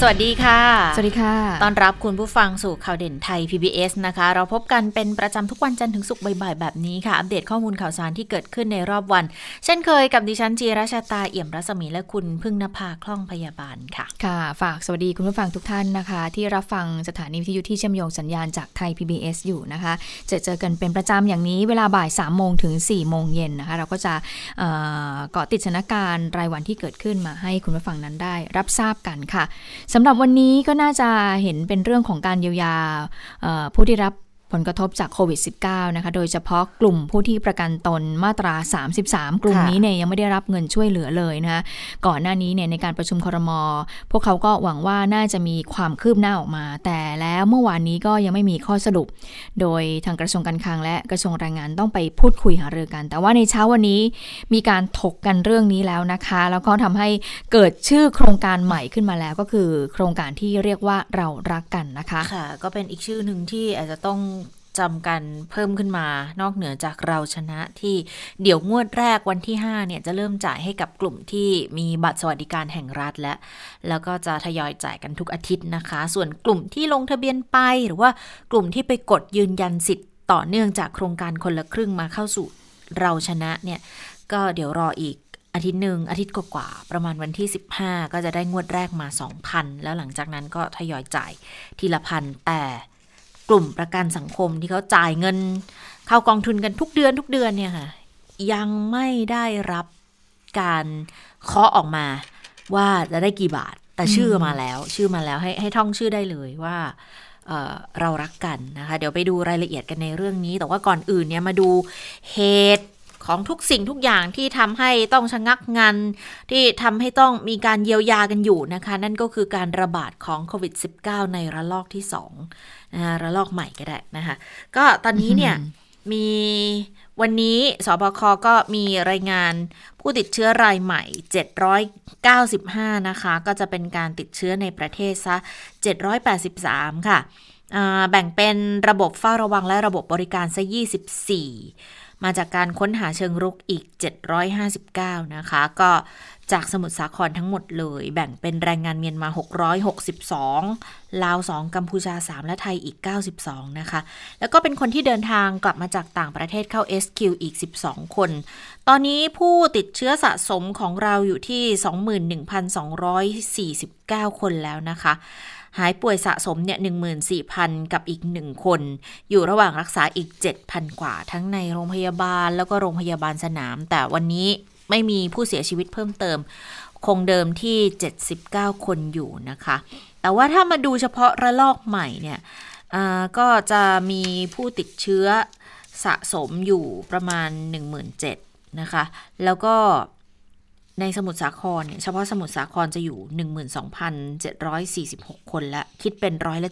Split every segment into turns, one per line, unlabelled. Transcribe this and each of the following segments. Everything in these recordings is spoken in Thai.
สวัสดีค่ะ
สวัสดีค่ะ
ต้อนรับคุณผู้ฟังสู่ข่าวเด่นไทย PBS นะคะ เราพบกันเป็นประจำทุกวันจันทร์ถึงศุกร์บ่ายๆแบบนี้ค่ะ อัปเดตข้อมูลข่าวสารที่เกิดขึ้นในรอบวัน เช่นเคยกับดิฉันจีราชาตาเอี่ยมรัศมีและคุณพึ่งนภาคล่องพยาบาลค่ะ
ค่ะ ฝากสวัสดีคุณผู้ฟังทุกท่านนะคะ ที่รับฟังสถานีวิทยุที่เชื่อมโยงสัญญาณจากไทย PBS อยู่นะคะจะเจอกันเป็นประจำอย่างนี้เวลาบ่าย3โมงถึง4โมงเย็นนะคะ เราก็จะเอ่อเกาะติดสถานการณ์รายวันที่เกิดขึ้นมาให้คุณผู้ฟังนั้นได้ รับทราบกันค่ะสสำหรับวันนี้ก็น่าจะเห็นเป็นเรื่องของการเยียวยาผู้ที่รับ ผลกระทบจากโควิด -19 นะคะ โดยเฉพาะกลุ่มผู้ที่ประกันตนมาตรา 33 กลุ่มนี้เนี่ยยังไม่ได้รับเงินช่วยเหลือเลยนะคะ ก่อนหน้านี้เนี่ยในการประชุมครม พวกเขาก็หวังว่าน่าจะมีความคืบหน้าออกมา แต่แล้วเมื่อวานนี้ก็ยังไม่มีข้อสรุป โดยทางกระทรวงการคลังและกระทรวงแรงงานต้องไปพูดคุยหารือกัน แต่ว่าในเช้าวันนี้มีการถกกันเรื่องนี้แล้วนะคะ แล้วก็ทำให้เกิดชื่อโครงการใหม่ขึ้นมาแล้วก็คือ โครงการที่เรียกว่าเรารักกันนะคะ
ค่ะ ก็เป็นอีกชื่อหนึ่งที่อาจจะต้อง จำกันเพิ่มขึ้นมานอกเหนือจากเราชนะที่เดี๋ยวงวดแรกวันที่ 5 เนี่ยจะเริ่มจ่ายให้กับกลุ่มที่มีบัตรสวัสดิการแห่งรัฐและ แล้วก็จะทยอยจ่ายกันทุกอาทิตย์นะคะ ส่วนกลุ่มที่ลงทะเบียนไปหรือว่ากลุ่มที่ไปกดยืนยันสิทธิ์ต่อเนื่องจากโครงการคนละครึ่งมาเข้าสู่เราชนะเนี่ยก็เดี๋ยวรออีกอาทิตย์หนึ่งอาทิตย์กว่าๆประมาณวันที่ 15 ก็จะได้งวดแรกมา 2,000 แล้วหลังจากนั้นก็ทยอยจ่ายทีละพันแต่ กลุ่มประกันสังคมที่เขาจ่ายเงิน เข้ากองทุนกันทุกเดือนทุกเดือนเนี่ยค่ะ ยังไม่ได้รับการเคาะออกมาว่าจะได้กี่บาท แต่ชื่อมาแล้ว ชื่อมาแล้วให้ให้ท่องชื่อได้เลยว่าเเรารักกันนะคะ เดี๋ยวไปดูรายละเอียดกันในเรื่องนี้ แต่ว่าก่อนอื่นเนี่ยมาดูเหตุ ของทุกสิ่งทุกอย่างที่ทำให้ต้องชะงักงานที่ทำให้ต้องมีการเยียวยากันอยู่นะคะ นั่นก็คือการระบาดของโควิด -19 ในระลอกที่2นะคะระลอกใหม่ก็ได้นะคะ ก็ตอนนี้เนี่ยมีวันนี้สบคก็มีรายงานผู้ติดเชื้อรายใหม่ 795 นะคะ ก็จะเป็นการติดเชื้อในประเทศซะ 783 ค่ะอ่าแบ่งเป็นระบบเฝ้าระวังและระบบบริการซะ 24 มาจากการค้นหาเชิงรุกอีก 759 นะคะ ก็จากสมุทรสาครทั้งหมดเลย แบ่งเป็นแรงงานเมียนมา 662 ลาว 2 กัมพูชา 3 และไทยอีก 92 นะคะ แล้วก็เป็นคนที่เดินทางกลับมาจากต่างประเทศเข้า SQ อีก 12 คน ตอนนี้ผู้ติดเชื้อสะสมของเราอยู่ที่ 21,249 คนแล้วนะคะ หายป่วยสะสมเนี่ย14,000 กับอีก 1 คน อยู่ระหว่างรักษาอีก 7,000 กว่า ทั้งในโรงพยาบาลแล้วก็โรงพยาบาลสนาม แต่วันนี้ไม่มีผู้เสียชีวิตเพิ่มเติม คงเดิมที่ 79 คนอยู่นะคะ แต่ว่าถ้ามาดูเฉพาะระลอกใหม่เนี่ยอ่าก็จะมีผู้ติดเชื้อสะสมอยู่ประมาณ 17,000นะคะ แล้วก็ ในสมุทรสาครเนี่ยเฉพาะสมุทรสาครจะอยู่ 12,746 คนละ คิดเป็นร้อยละ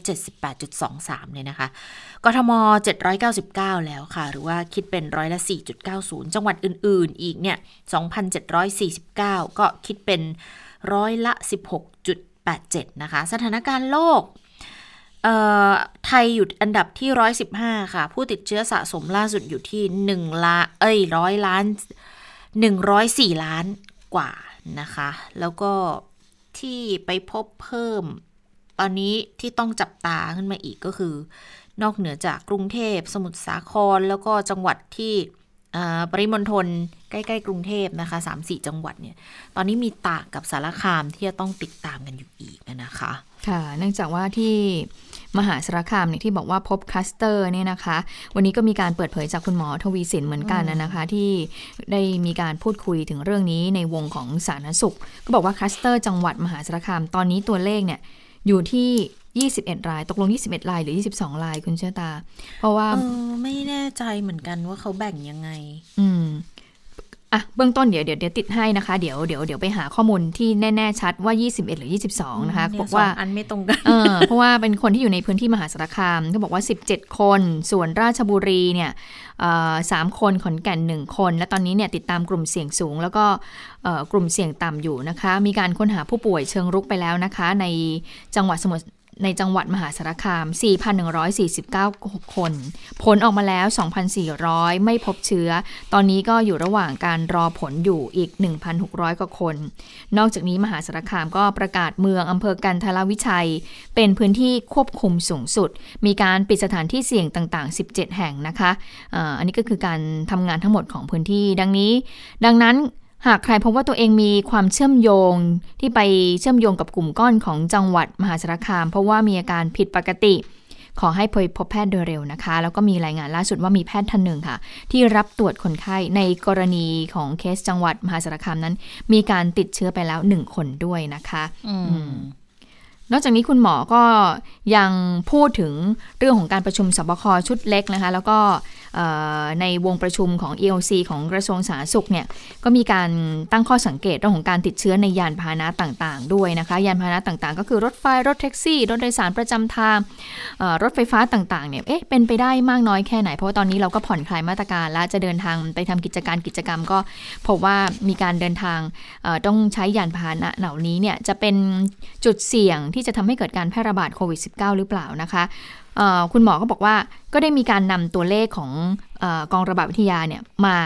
78.23 เนี่ยนะคะ กทม 799 แล้วค่ะ หรือว่าคิดเป็นร้อยละ 4.90 จังหวัดอื่นๆ อีกเนี่ย 2,749 ก็คิดเป็นร้อยละ 16.87 นะคะ สถานการณ์โลกไทยอยู่อันดับที่ 115 ค่ะ ผู้ติดเชื้อสะสมล่าสุดอยู่ที่1ล้านเอ้ยร้อยล้าน 104 ล้าน กว่านะคะ แล้วก็ที่ไปพบเพิ่ม ตอนนี้ที่ต้องจับตาขึ้นมาอีกก็คือ นอกเหนือจากกรุงเทพสมุทรสาครแล้วก็จังหวัดที่ปริมณฑลใกล้ๆกรุงเทพนะคะ3-4 จังหวัดเนี่ย ตอนนี้มีตากกับสารคามที่จะต้องติดตามกันอยู่อีกนะคะ
ค่ะ เนื่องจากว่าที่ มหาสารคามเนี่ยที่บอกว่าพบคลัสเตอร์เนี่ยนะคะ วันนี้ก็มีการเปิดเผยจากคุณหมอทวีสินเหมือนกันนะคะ ที่ได้มีการพูดคุยถึงเรื่องนี้ในวงของสาธารณสุข ก็บอกว่าคลัสเตอร์จังหวัดมหาสารคามตอนนี้ตัวเลขเนี่ยอยู่ที่ 21 ราย ตกลง 21 ราย หรือ 22 รายคุณเชื่อตา เพราะว่า
เออ ไม่แน่ใจเหมือนกันว่าเขาแบ่งยังไง
อืม อะเบื้องต้นเดี๋ยวเดี๋ยวเดี๋ยวติดให้นะคะ เดี๋ยวเดี๋ยวเดี๋ยวไปหาข้อมูลที่แน่ ๆ ชัดว่า 21 หรือ 22 นะคะ
เนี่ย
บอกว่า
สงอันไม่ตรงกัน
เออเพราะว่าเป็นคนที่อยู่ในพื้นที่มหาสารคามก็บอกว่า 17 คน ส่วนราชบุรีเนี่ยเอ่อสามคนขอนแก่นหนึ่งคน และตอนนี้เนี่ยติดตามกลุ่มเสี่ยงสูง แล้วก็เอ่อกลุ่มเสี่ยงต่ำอยู่นะคะ มีการค้นหาผู้ป่วยเชิงรุกไปแล้วนะคะ ในจังหวัดสมุทร ในจังหวัดมหาสารคาม 4,149 คน ผลออกมาแล้ว 2,400 ไม่พบเชื้อ ตอนนี้ก็อยู่ระหว่างการรอผลอยู่อีก 1,600 กว่าคน นอกจากนี้มหาสารคามก็ประกาศเมืองอำเภอกันทรวิชัย เป็นพื้นที่ควบคุมสูงสุด มีการปิดสถานที่เสี่ยงต่าง ๆ 17 แห่งนะคะ อันนี้ก็คือการทำงานทั้งหมดของพื้นที่ ดังนี้ ดังนั้น หากใครพบว่าตัวเองมีความเชื่อมโยงที่ไปเชื่อมโยงกับกลุ่มก้อนของจังหวัดมหาสารคาม เพราะว่ามีอาการผิดปกติ ขอให้ไปพบแพทย์โดยเร็วนะคะ แล้วก็มีรายงานล่าสุดว่ามีแพทย์ท่านหนึ่งค่ะ ที่รับตรวจคนไข้ในกรณีของเคสจังหวัดมหาสารคามนั้น มีการติดเชื้อไปแล้วหนึ่งคนด้วยนะคะ
อืม
นอกจากนี้คุณหมอก็ยังพูดถึงเรื่องของการประชุมสบคชุดเล็กนะคะ แล้วก็ในวงประชุมของ EOC ของกระทรวงสาธารณสุขเนี่ยก็มีการตั้งข้อสังเกตเรื่องของการติดเชื้อในยานพาหนะต่างๆ ด้วยนะคะ ยานพาหนะต่างๆ ก็คือรถไฟรถแท็กซี่ รถโดยสารประจำทางรถไฟฟ้าต่างๆเนี่ยเอ๊ะเป็นไปได้มากน้อยแค่ไหน เพราะว่าตอนนี้เราก็ผ่อนคลายมาตรการแล้วจะเดินทางไปทำกิจการกิจกรรมก็พบว่ามีการเดินทางต้องใช้ยานพาหนะเหล่านี้เนี่ยจะเป็นจุดเสี่ยงที่จะทำให้เกิดการแพร่ระบาดโควิด -19 หรือเปล่านะคะคุณหมอก็บอกว่าก็ได้มีการนำตัวเลขของอกองระบาดวิทยาเนี่ยมา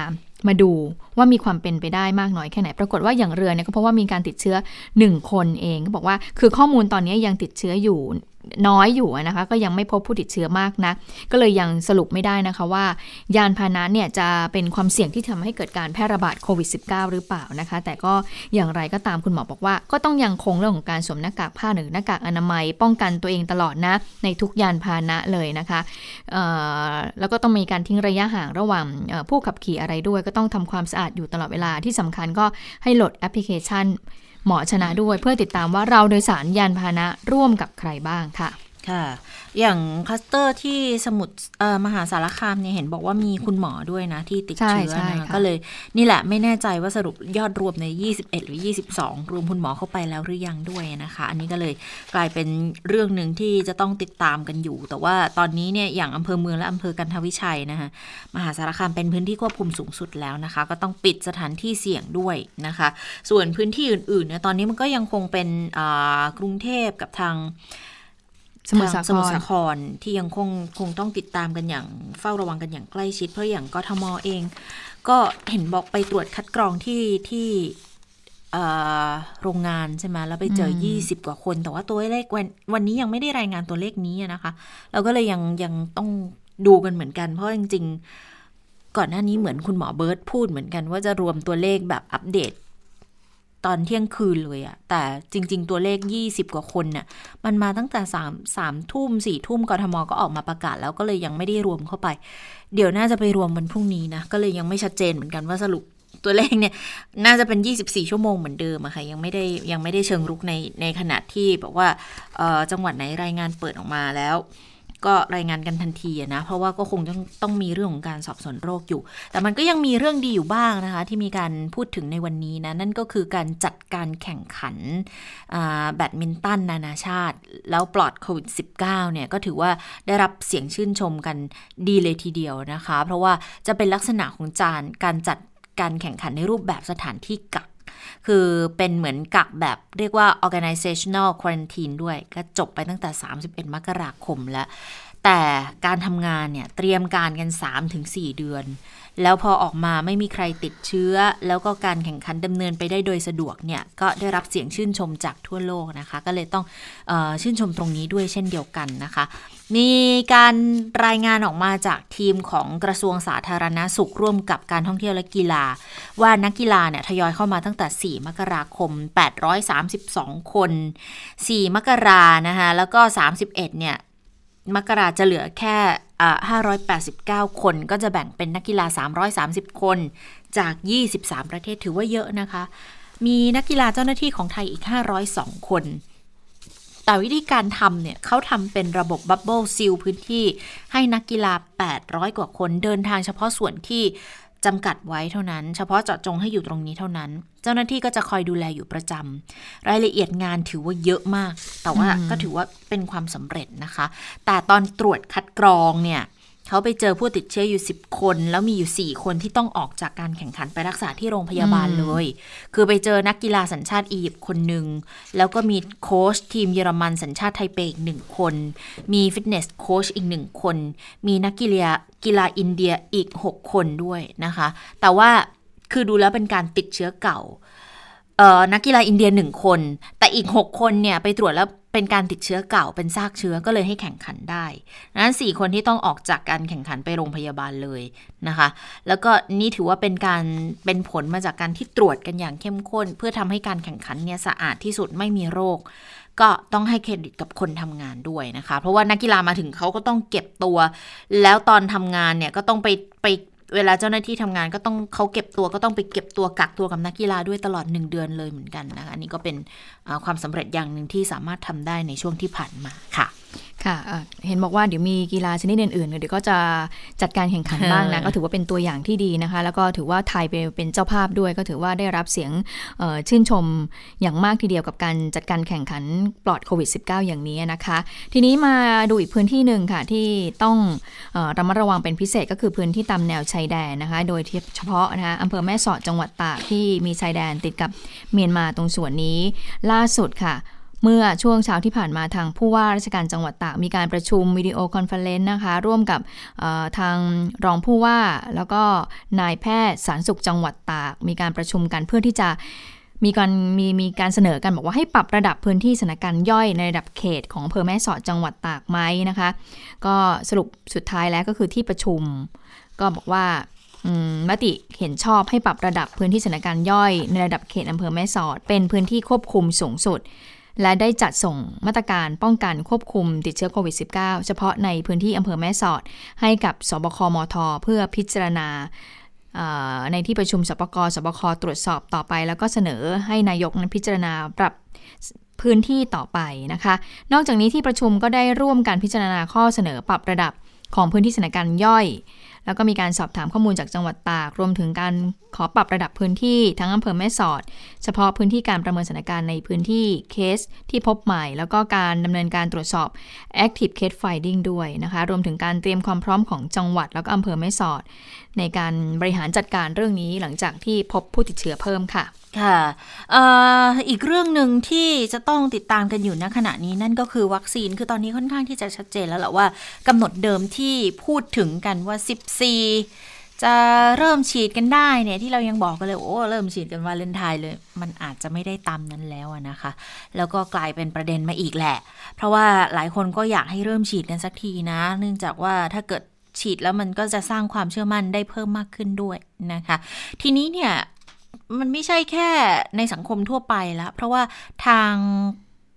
มาดูว่ามีความเป็นไปได้มากน้อยแค่ไหน ปรากฏว่าอย่างเรือเนี่ยก็เพราะว่ามีการติดเชื้อ 1 คนเองก็บอกว่า คือข้อมูลตอนนี้ยังติดเชื้ออยู่ น้อยอยู่นะคะ ก็ยังไม่พบผู้ติดเชื้อมากนะก็เลยยังสรุปไม่ได้นะคะว่า ยานพาหนะเนี่ยจะเป็นความเสี่ยงที่ทำให้เกิดการแพร่ระบาดโควิด -19 หรือเปล่านะคะ แต่ก็อย่างไรก็ตามคุณหมอบอกว่า ก็ต้องยังคงเรื่องของการสวมหน้ากากผ้าหรือหน้ากากอนามัย ป้องกันตัวเองตลอดนะ ในทุกยานพาหนะเลยนะคะแล้วก็ต้องมีการทิ้งระยะห่างระหว่างผู้ขับขี่อะไรด้วย ก็ต้องทำความสะอาดอยู่ตลอดเวลาที่สำคัญก็ให้โหลดแอปพลิเคชัน หมอชนะด้วยเพื่อติดตามว่าเราโดยสารยานพาหนะร่วมกับใครบ้างค่ะ
ค่ะ อย่างคลัสเตอร์ที่สมุทรเอ่อมหาสารคามเนี่ยเห็นบอกว่ามีคุณหมอด้วยนะ ที่ติดเชื้อ
ใช่ใช่
นะ
ค่ะ
ก็เลยนี่แหละไม่แน่ใจว่าสรุปยอดรวมใน 21 หรือ 22 รวมคุณหมอเข้าไปแล้วหรือยังด้วยนะคะ อันนี้ก็เลยกลายเป็นเรื่องหนึ่งที่จะต้องติดตามกันอยู่ แต่ว่าตอนนี้เนี่ยอย่างอำเภอเมืองและอำเภอกันทวิชัยนะคะมหาสารคามเป็นพื้นที่ควบคุมสูงสุดแล้วนะคะ ก็ต้องปิดสถานที่เสี่ยงด้วยนะคะ ส่วนพื้นที่อื่นๆเนี่ยตอนนี้มันก็ยังคงเป็นอ่ากรุงเทพกับทาง
สมุทรสา
ทงสมุทร
คร
สาครที่ยังคงคงต้องติดตามกันอย่างเฝ้าระวังกันอย่างใกล้ชิด เพราะอย่างกทมเอง ก็เห็นบอกไปตรวจคัดกรองที่ที่เอ่อโรงงานใช่ไหมแล้วไปเจอ
อืม
20 กว่าคน แต่ว่าตัวเลขวันวันนี้ยังไม่ได้รายงานตัวเลขนี้อะนะคะ เราก็เลยยังยังต้องดูกันเหมือนกัน เพราะจริง ๆ ก่อนหน้านี้เหมือนคุณหมอเบิร์ตพูดเหมือนกันว่าจะรวมตัวเลขแบบอัปเดต ตอนเที่ยงคืนเลยอะแต่จริง ๆ ตัวเลข 20 กว่าคนน่ะมันมาตั้งแต่สามสามทุ่มสี่ทุ่มกทมก็ออกมาประกาศแล้วก็เลยยังไม่ได้รวมเข้าไป เดี๋ยวน่าจะไปรวมวันพรุ่งนี้นะ ก็เลยยังไม่ชัดเจนเหมือนกันว่าสรุปตัวเลขเนี่ยน่าจะเป็น 24 ชั่วโมงเหมือนเดิมอะค่ะยังไม่ได้ยังไม่ได้เชิงรุกในในขณะที่บอกว่าเอ่อจังหวัดไหนรายงานเปิดออกมาแล้ว ก็รายงานกันทันทีนะ เพราะว่าก็คงต้องต้องมีเรื่องของการสอบสวนโรคอยู่ แต่มันก็ยังมีเรื่องดีอยู่บ้างนะคะ ที่มีการพูดถึงในวันนี้นะ นั่นก็คือการจัดการแข่งขันแบดมินตันนานาชาติ แล้วปลอดโควิด -19 เนี่ย ก็ถือว่าได้รับเสียงชื่นชมกันดีเลยทีเดียวนะคะ เพราะว่าจะเป็นลักษณะของจานการจัดการแข่งขันในรูปแบบสถานที่กัก คือเป็นเหมือนกักแบบเรียกว่า organizational quarantine ด้วย ก็จบไปตั้งแต่ 31 มกราคมแล้ว แต่การทำงานเนี่ยเตรียมการกัน 3-4 เดือน แล้วพอออกมาไม่มีใครติดเชื้อ แล้วก็การแข่งขันดำเนินไปได้โดยสะดวกเนี่ยก็ได้รับเสียงชื่นชมจากทั่วโลกนะคะ ก็เลยต้องออชื่นชมตรงนี้ด้วยเช่นเดียวกันนะคะ มีการรายงานออกมาจากทีมของกระทรวงสาธารณาสุขร่วมกับการท่องเที่ยวและกีฬา ว่านักกีฬาเนี่ยทยอยเข้ามาตั้งแต่ 4 มกราคม 832 คน 4 มกรานะคะแล้วก็ 31 เนี่ย มกราจะเหลือแค่ 589 คนก็จะแบ่งเป็นนักกีฬา 330 คนจาก 23 ประเทศถือว่าเยอะนะคะ มีนักกีฬาเจ้าหน้าที่ของไทยอีก 502 คน แต่วิธีการทำเนี่ยเขาทำเป็นระบบบับเบิลซิลพื้นที่ให้นักกีฬา 800 กว่าคนเดินทางเฉพาะส่วนที่ จำกัดไว้เท่านั้น เฉพาะเจาะจงให้อยู่ตรงนี้เท่านั้น เจ้าหน้าที่ก็จะคอยดูแลอยู่ประจำรายละเอียดงานถือว่าเยอะมาก แต่ว่าก็ถือว่าเป็นความสำเร็จนะคะ แต่ตอนตรวจคัดกรองเนี่ย เขาไปเจอผู้ติดเชื้ออยู่ 10 คน แล้วมีอยู่ 4 คนที่ต้องออกจากการแข่งขันไปรักษาที่โรงพยาบาลเลย คือไปเจอนักกีฬาสัญชาติอียิปต์คนหนึ่ง แล้วก็มีโค้ชทีมเยอรมันสัญชาติไทเปอีกหนึ่งคน มีฟิตเนสโค้ชอีกหนึ่งคน มีนักกีฬากีฬาอินเดียอีก 6 คนด้วยนะคะ แต่ว่าคือดูแล้วเป็นการติดเชื้อเก่านักกีฬาอินเดียหนึ่งคน แต่อีก 6 คนเนี่ยไปตรวจแล้ว เป็นการติดเชื้อเก่าเป็นซากเชื้อก็เลยให้แข่งขันได้นั้นสี่คนที่ต้องออกจากการแข่งขันไปโรงพยาบาลเลยนะคะ แล้วก็นี่ถือว่าเป็นการเป็นผลมาจากการที่ตรวจกันอย่างเข้มข้น เพื่อทำให้การแข่งขันเนี่ยสะอาดที่สุดไม่มีโรค ก็ต้องให้เครดิตกับคนทำงานด้วยนะคะ เพราะว่านักกีฬามาถึงเขาก็ต้องเก็บตัว แล้วตอนทำงานเนี่ยก็ต้องไปไป เวลาเจ้าหน้าที่ทำงานก็ต้องเขาเก็บตัวก็ต้องไปเก็บตัวกักตัวกับนักกีฬาด้วยตลอดหนึ่งเดือนเลยเหมือนกันนะคะอันนี้ก็เป็นความสำเร็จอย่างหนึ่งที่สามารถทำได้ในช่วงที่ผ่านมาค่ะ
ค่ะเห็นบอกว่าเดี๋ยวมีกีฬาชนิดอื่นๆเดี๋ยวก็จะจัดการแข่งขันบ้างนะก็ถือว่าเป็นตัวอย่างที่ดีนะคะ แล้วก็ถือว่าไทยเป็นเจ้าภาพด้วย ก็ถือว่าได้รับเสียงชื่นชมอย่างมากทีเดียวกับการจัดการแข่งขันปลอดโควิด -19 อย่างนี้นะคะ ทีนี้มาดูอีกพื้นที่หนึ่งค่ะที่ต้องระมัดระวังเป็นพิเศษก็คือพื้นที่ตามแนวชายแดนนะคะ โดยเฉพาะนะคะอำเภอแม่สอดจังหวัดตากที่มีชายแดนติดกับเมียนมาตรงส่วนนี้ล่าสุดค่ะ เมื่อช่วงเช้าที่ผ่านมาทางผู้ว่าราชการจังหวัดตากมีการประชุม video conference นะคะ ร่วมกับทางรองผู้ว่าแล้วก็นายแพทย์สาธารณสุขจังหวัดตาก มีการประชุมกันเพื่อที่จะมีการมีมีการเสนอกันบอกว่าให้ปรับระดับพื้นที่สถานการณ์ย่อยในระดับเขตของอำเภอแม่สอดจังหวัดตากไหมนะคะ ก็สรุปสุดท้ายแล้วก็คือที่ประชุม ก็บอกว่ามติเห็นชอบให้ปรับระดับพื้นที่สถานการณ์ย่อย ในระดับเขตอำเภอแม่สอด เป็นพื้นที่ควบคุมสูงสุด และได้จัดส่งมาตรการป้องกันควบคุมติดเชื้อโควิด -19 เฉพาะในพื้นที่อำเภอแม่สอด ให้กับสบคมท เพื่อพิจารณาในที่ประชุมสปกสบคตรวจสอบต่อไป แล้วก็เสนอให้นายกนั้นพิจารณาปรับพื้นที่ต่อไปนะคะ นอกจากนี้ที่ประชุมก็ได้ร่วมการพิจารณาข้อเสนอปรับระดับของพื้นที่สถานการณ์ย่อย แล้วก็มีการสอบถามข้อมูลจากจังหวัดตาก รวมถึงการขอปรับระดับพื้นที่ทั้งอำเภอแม่สอด เฉพาะพื้นที่การประเมินสถานการณ์ในพื้นที่เคสที่พบใหม่ แล้วก็การดำเนินการตรวจสอบ active case finding ด้วยนะคะ รวมถึงการเตรียมความพร้อมของจังหวัดแล้วก็อำเภอแม่สอด ในการบริหารจัดการเรื่องนี้หลังจากที่พบผู้ติดเชื้อเพิ่มค่ะ
ค่ะออีกเรื่องหนึ่งที่จะต้องติดตามกันอยู่ณขณะนี้นั่นก็คือวัคซีนคือตอนนี้ค่อนข้างที่จะชัดเจนแล้วแหละว่ากำหนดเดิมที่พูดถึงกันว่า 14จะเริ่มฉีดกันได้เนี่ยที่เรายังบอกกันเลย โอ้เริ่มฉีดกันวาเลนไทน์เลย มันอาจจะไม่ได้ตามนั้นแล้วนะคะ แล้วก็กลายเป็นประเด็นมาอีกแหละ เพราะว่าหลายคนก็อยากให้เริ่มฉีดกันสักทีนะ เนื่องจากว่าถ้าเกิด ฉีดแล้วมันก็จะสร้างความเชื่อมั่นได้เพิ่มมากขึ้นด้วยนะคะ ทีนี้เนี่ยมันไม่ใช่แค่ในสังคมทั่วไปแล้วเพราะว่าทาง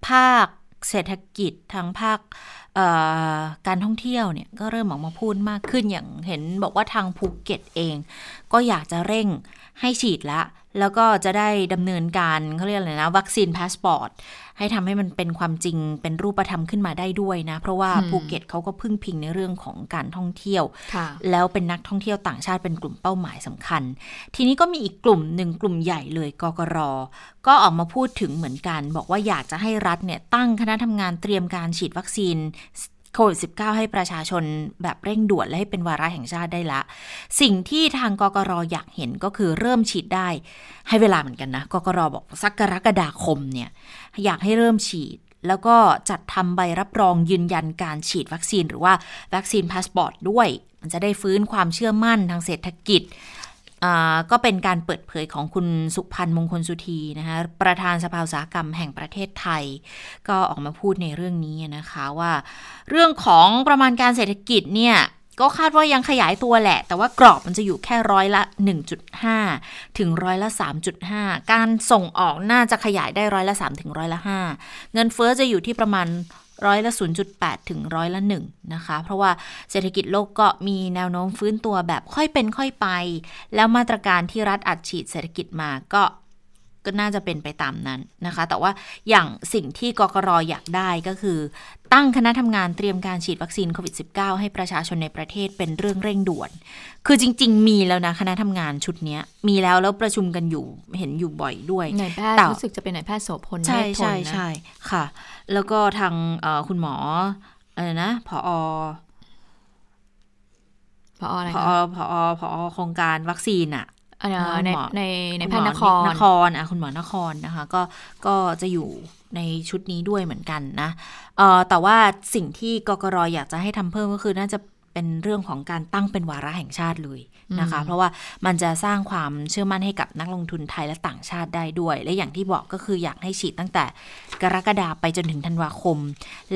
ภาคเศรษฐกิจทางภาคการท่องเที่ยวเนี่ยก็เริ่มออกมาพูดมากขึ้นอย่างเห็นบอกว่าทางภูเก็ตเอง ก็อยากจะเร่งให้ฉีดละ แล้วก็จะได้ดำเนินการเขาเรียกอะไรนะ vaccine passport ให้ทำให้มันเป็นความจริงเป็นรูปธรรมขึ้นมาได้ด้วยนะ เพราะว่าภูเก็ตเขาก็พึ่งพิงในเรื่องของการท่องเที่ยว แล้วเป็นนักท่องเที่ยวต่างชาติเป็นกลุ่มเป้าหมายสำคัญ ทีนี้ก็มีอีกกลุ่มหนึ่งกลุ่มใหญ่เลยกกรก็ออกมาพูดถึงเหมือนกัน บอกว่าอยากจะให้รัฐเนี่ยตั้งคณะทำงานเตรียมการฉีดวัคซีน โควิด -19 ให้ประชาชนแบบเร่งด่วนและให้เป็นวาระแห่งชาติได้ละ สิ่งที่ทางกกรออยากเห็นก็คือเริ่มฉีดได้ ให้เวลาเหมือนกันนะกกรอบอกสักกรกฎาคมเนี่ยอยากให้เริ่มฉีด แล้วก็จัดทำใบรับรองยืนยันการฉีดวัคซีน หรือว่าvaccine passport ด้วย มันจะได้ฟื้นความเชื่อมั่นทางเศรษฐกิจ ก็เป็นการเปิดเผยของคุณสุพันธ์มงคลสุธีนะคะประธานสภาอุตสาหกรรมแห่งประเทศไทย ก็ออกมาพูดในเรื่องนี้นะคะว่า เรื่องของประมาณการเศรษฐกิจเนี่ยก็คาดว่ายังขยายตัวแหละ แต่ว่ากรอบมันจะอยู่แค่ร้อยละ 1.5 ถึงร้อยละ 3.5 การส่งออกน่าจะขยายได้ร้อยละ 3 ถึงร้อยละ 5 เงินเฟอ้อจะอยู่ที่ประมาณ ร้อยละ 0.8 ถึงร้อยละ1นะคะ เพราะว่าเศรษฐกิจโลกก็มีแนวโน้มฟื้นตัวแบบค่อยเป็นค่อยไป แล้วมาตรการที่รัฐอัดฉีดเศรษฐกิจมาก็ ก็น่าจะเป็นไปตามนั้นนะคะ แต่ว่าอย่างสิ่งที่กกรอยากได้ก็คือ ตั้งคณะทำงานเตรียมการฉีดวัคซีนโควิด -19 ให้ประชาชนในประเทศเป็นเรื่องเร่งด่วน คือจริง ๆ มีแล้วนะคณะทำงานชุดนี้มีแล้วแล้วประชุมกันอยู่เห็นอยู่บ่อยด้วย
นายแพทย์รู้สึกจะเป็นนายแพทย์โสพล
ใช่ใช่ใช่ค่ะ แล้วก็ทางคุณหมออะไรนะผอ
พออะไร
พอพอพอโครงการวัคซีนอะ
ในในในแพทย์นคร
นครอะคุณหมอนครนะคะ ก็ก็จะอยู่ในชุดนี้ด้วยเหมือนกันนะเออแต่ว่าสิ่งที่กกรอยากจะให้ทำเพิ่มก็คือน่าจะเป็นเรื่องของการตั้งเป็นวาระแห่งชาติเลย นะคะ เพราะว่ามันจะสร้างความเชื่อมั่นให้กับนักลงทุนไทยและต่างชาติได้ด้วย และอย่างที่บอกก็คืออยากให้ฉีดตั้งแต่กรกฎาไปจนถึงธันวาคม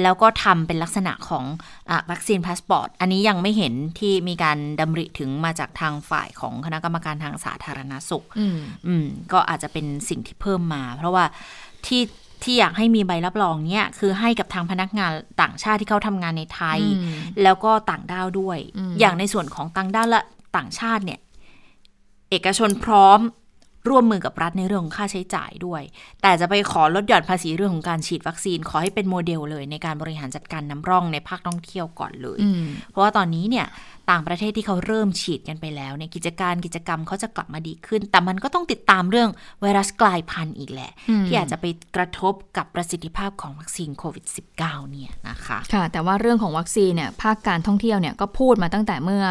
แล้วก็ทำเป็นลักษณะของอวัคซีนพาสปอร์ต อันนี้ยังไม่เห็นที่มีการดำริถึงมาจากทางฝ่ายของคณะกรรมการทางสาธารณสุข อืมก็อาจจะเป็นสิ่งที่เพิ่มมา เพราะว่าที่ที่อยากให้มีใบรับรองเนี่ยคือให้กับทางพนักงานต่างชาติที่เขาทำงานในไทย แล้วก็ต่างด้าวด้วย อย่างในส่วนของต่างด้าวและ ต่างชาติเนี่ยเอกชนพร้อมร่วมมือกับรัฐในเรื่องของค่าใช้จ่ายด้วย แต่จะไปขอลดหย่อนภาษีเรื่องของการฉีดวัคซีน ขอให้เป็นโมเดลเลยในการบริหารจัดการน้ำร่องในภาคท่องเที่ยวก่อนเลย เพราะว่าตอนนี้เนี่ย ต่างประเทศที่เขาเริ่มฉีดกันไปแล้วในกิจการกิจกรรมเขาจะกลับมาดีขึ้น แต่มันก็ต้องติดตามเรื่องไวรัสกลายพันธุ์อีกแหละ ที่อาจจะไปกระทบกับประสิทธิภาพของวัคซีนโควิด -19 เนี่ยนะคะ
ค่ะ แต่ว่าเรื่องของวัคซีนเนี่ยภาคการท่องเที่ยวเนี่ยก็พูดมาตั้งแต่เมื่อ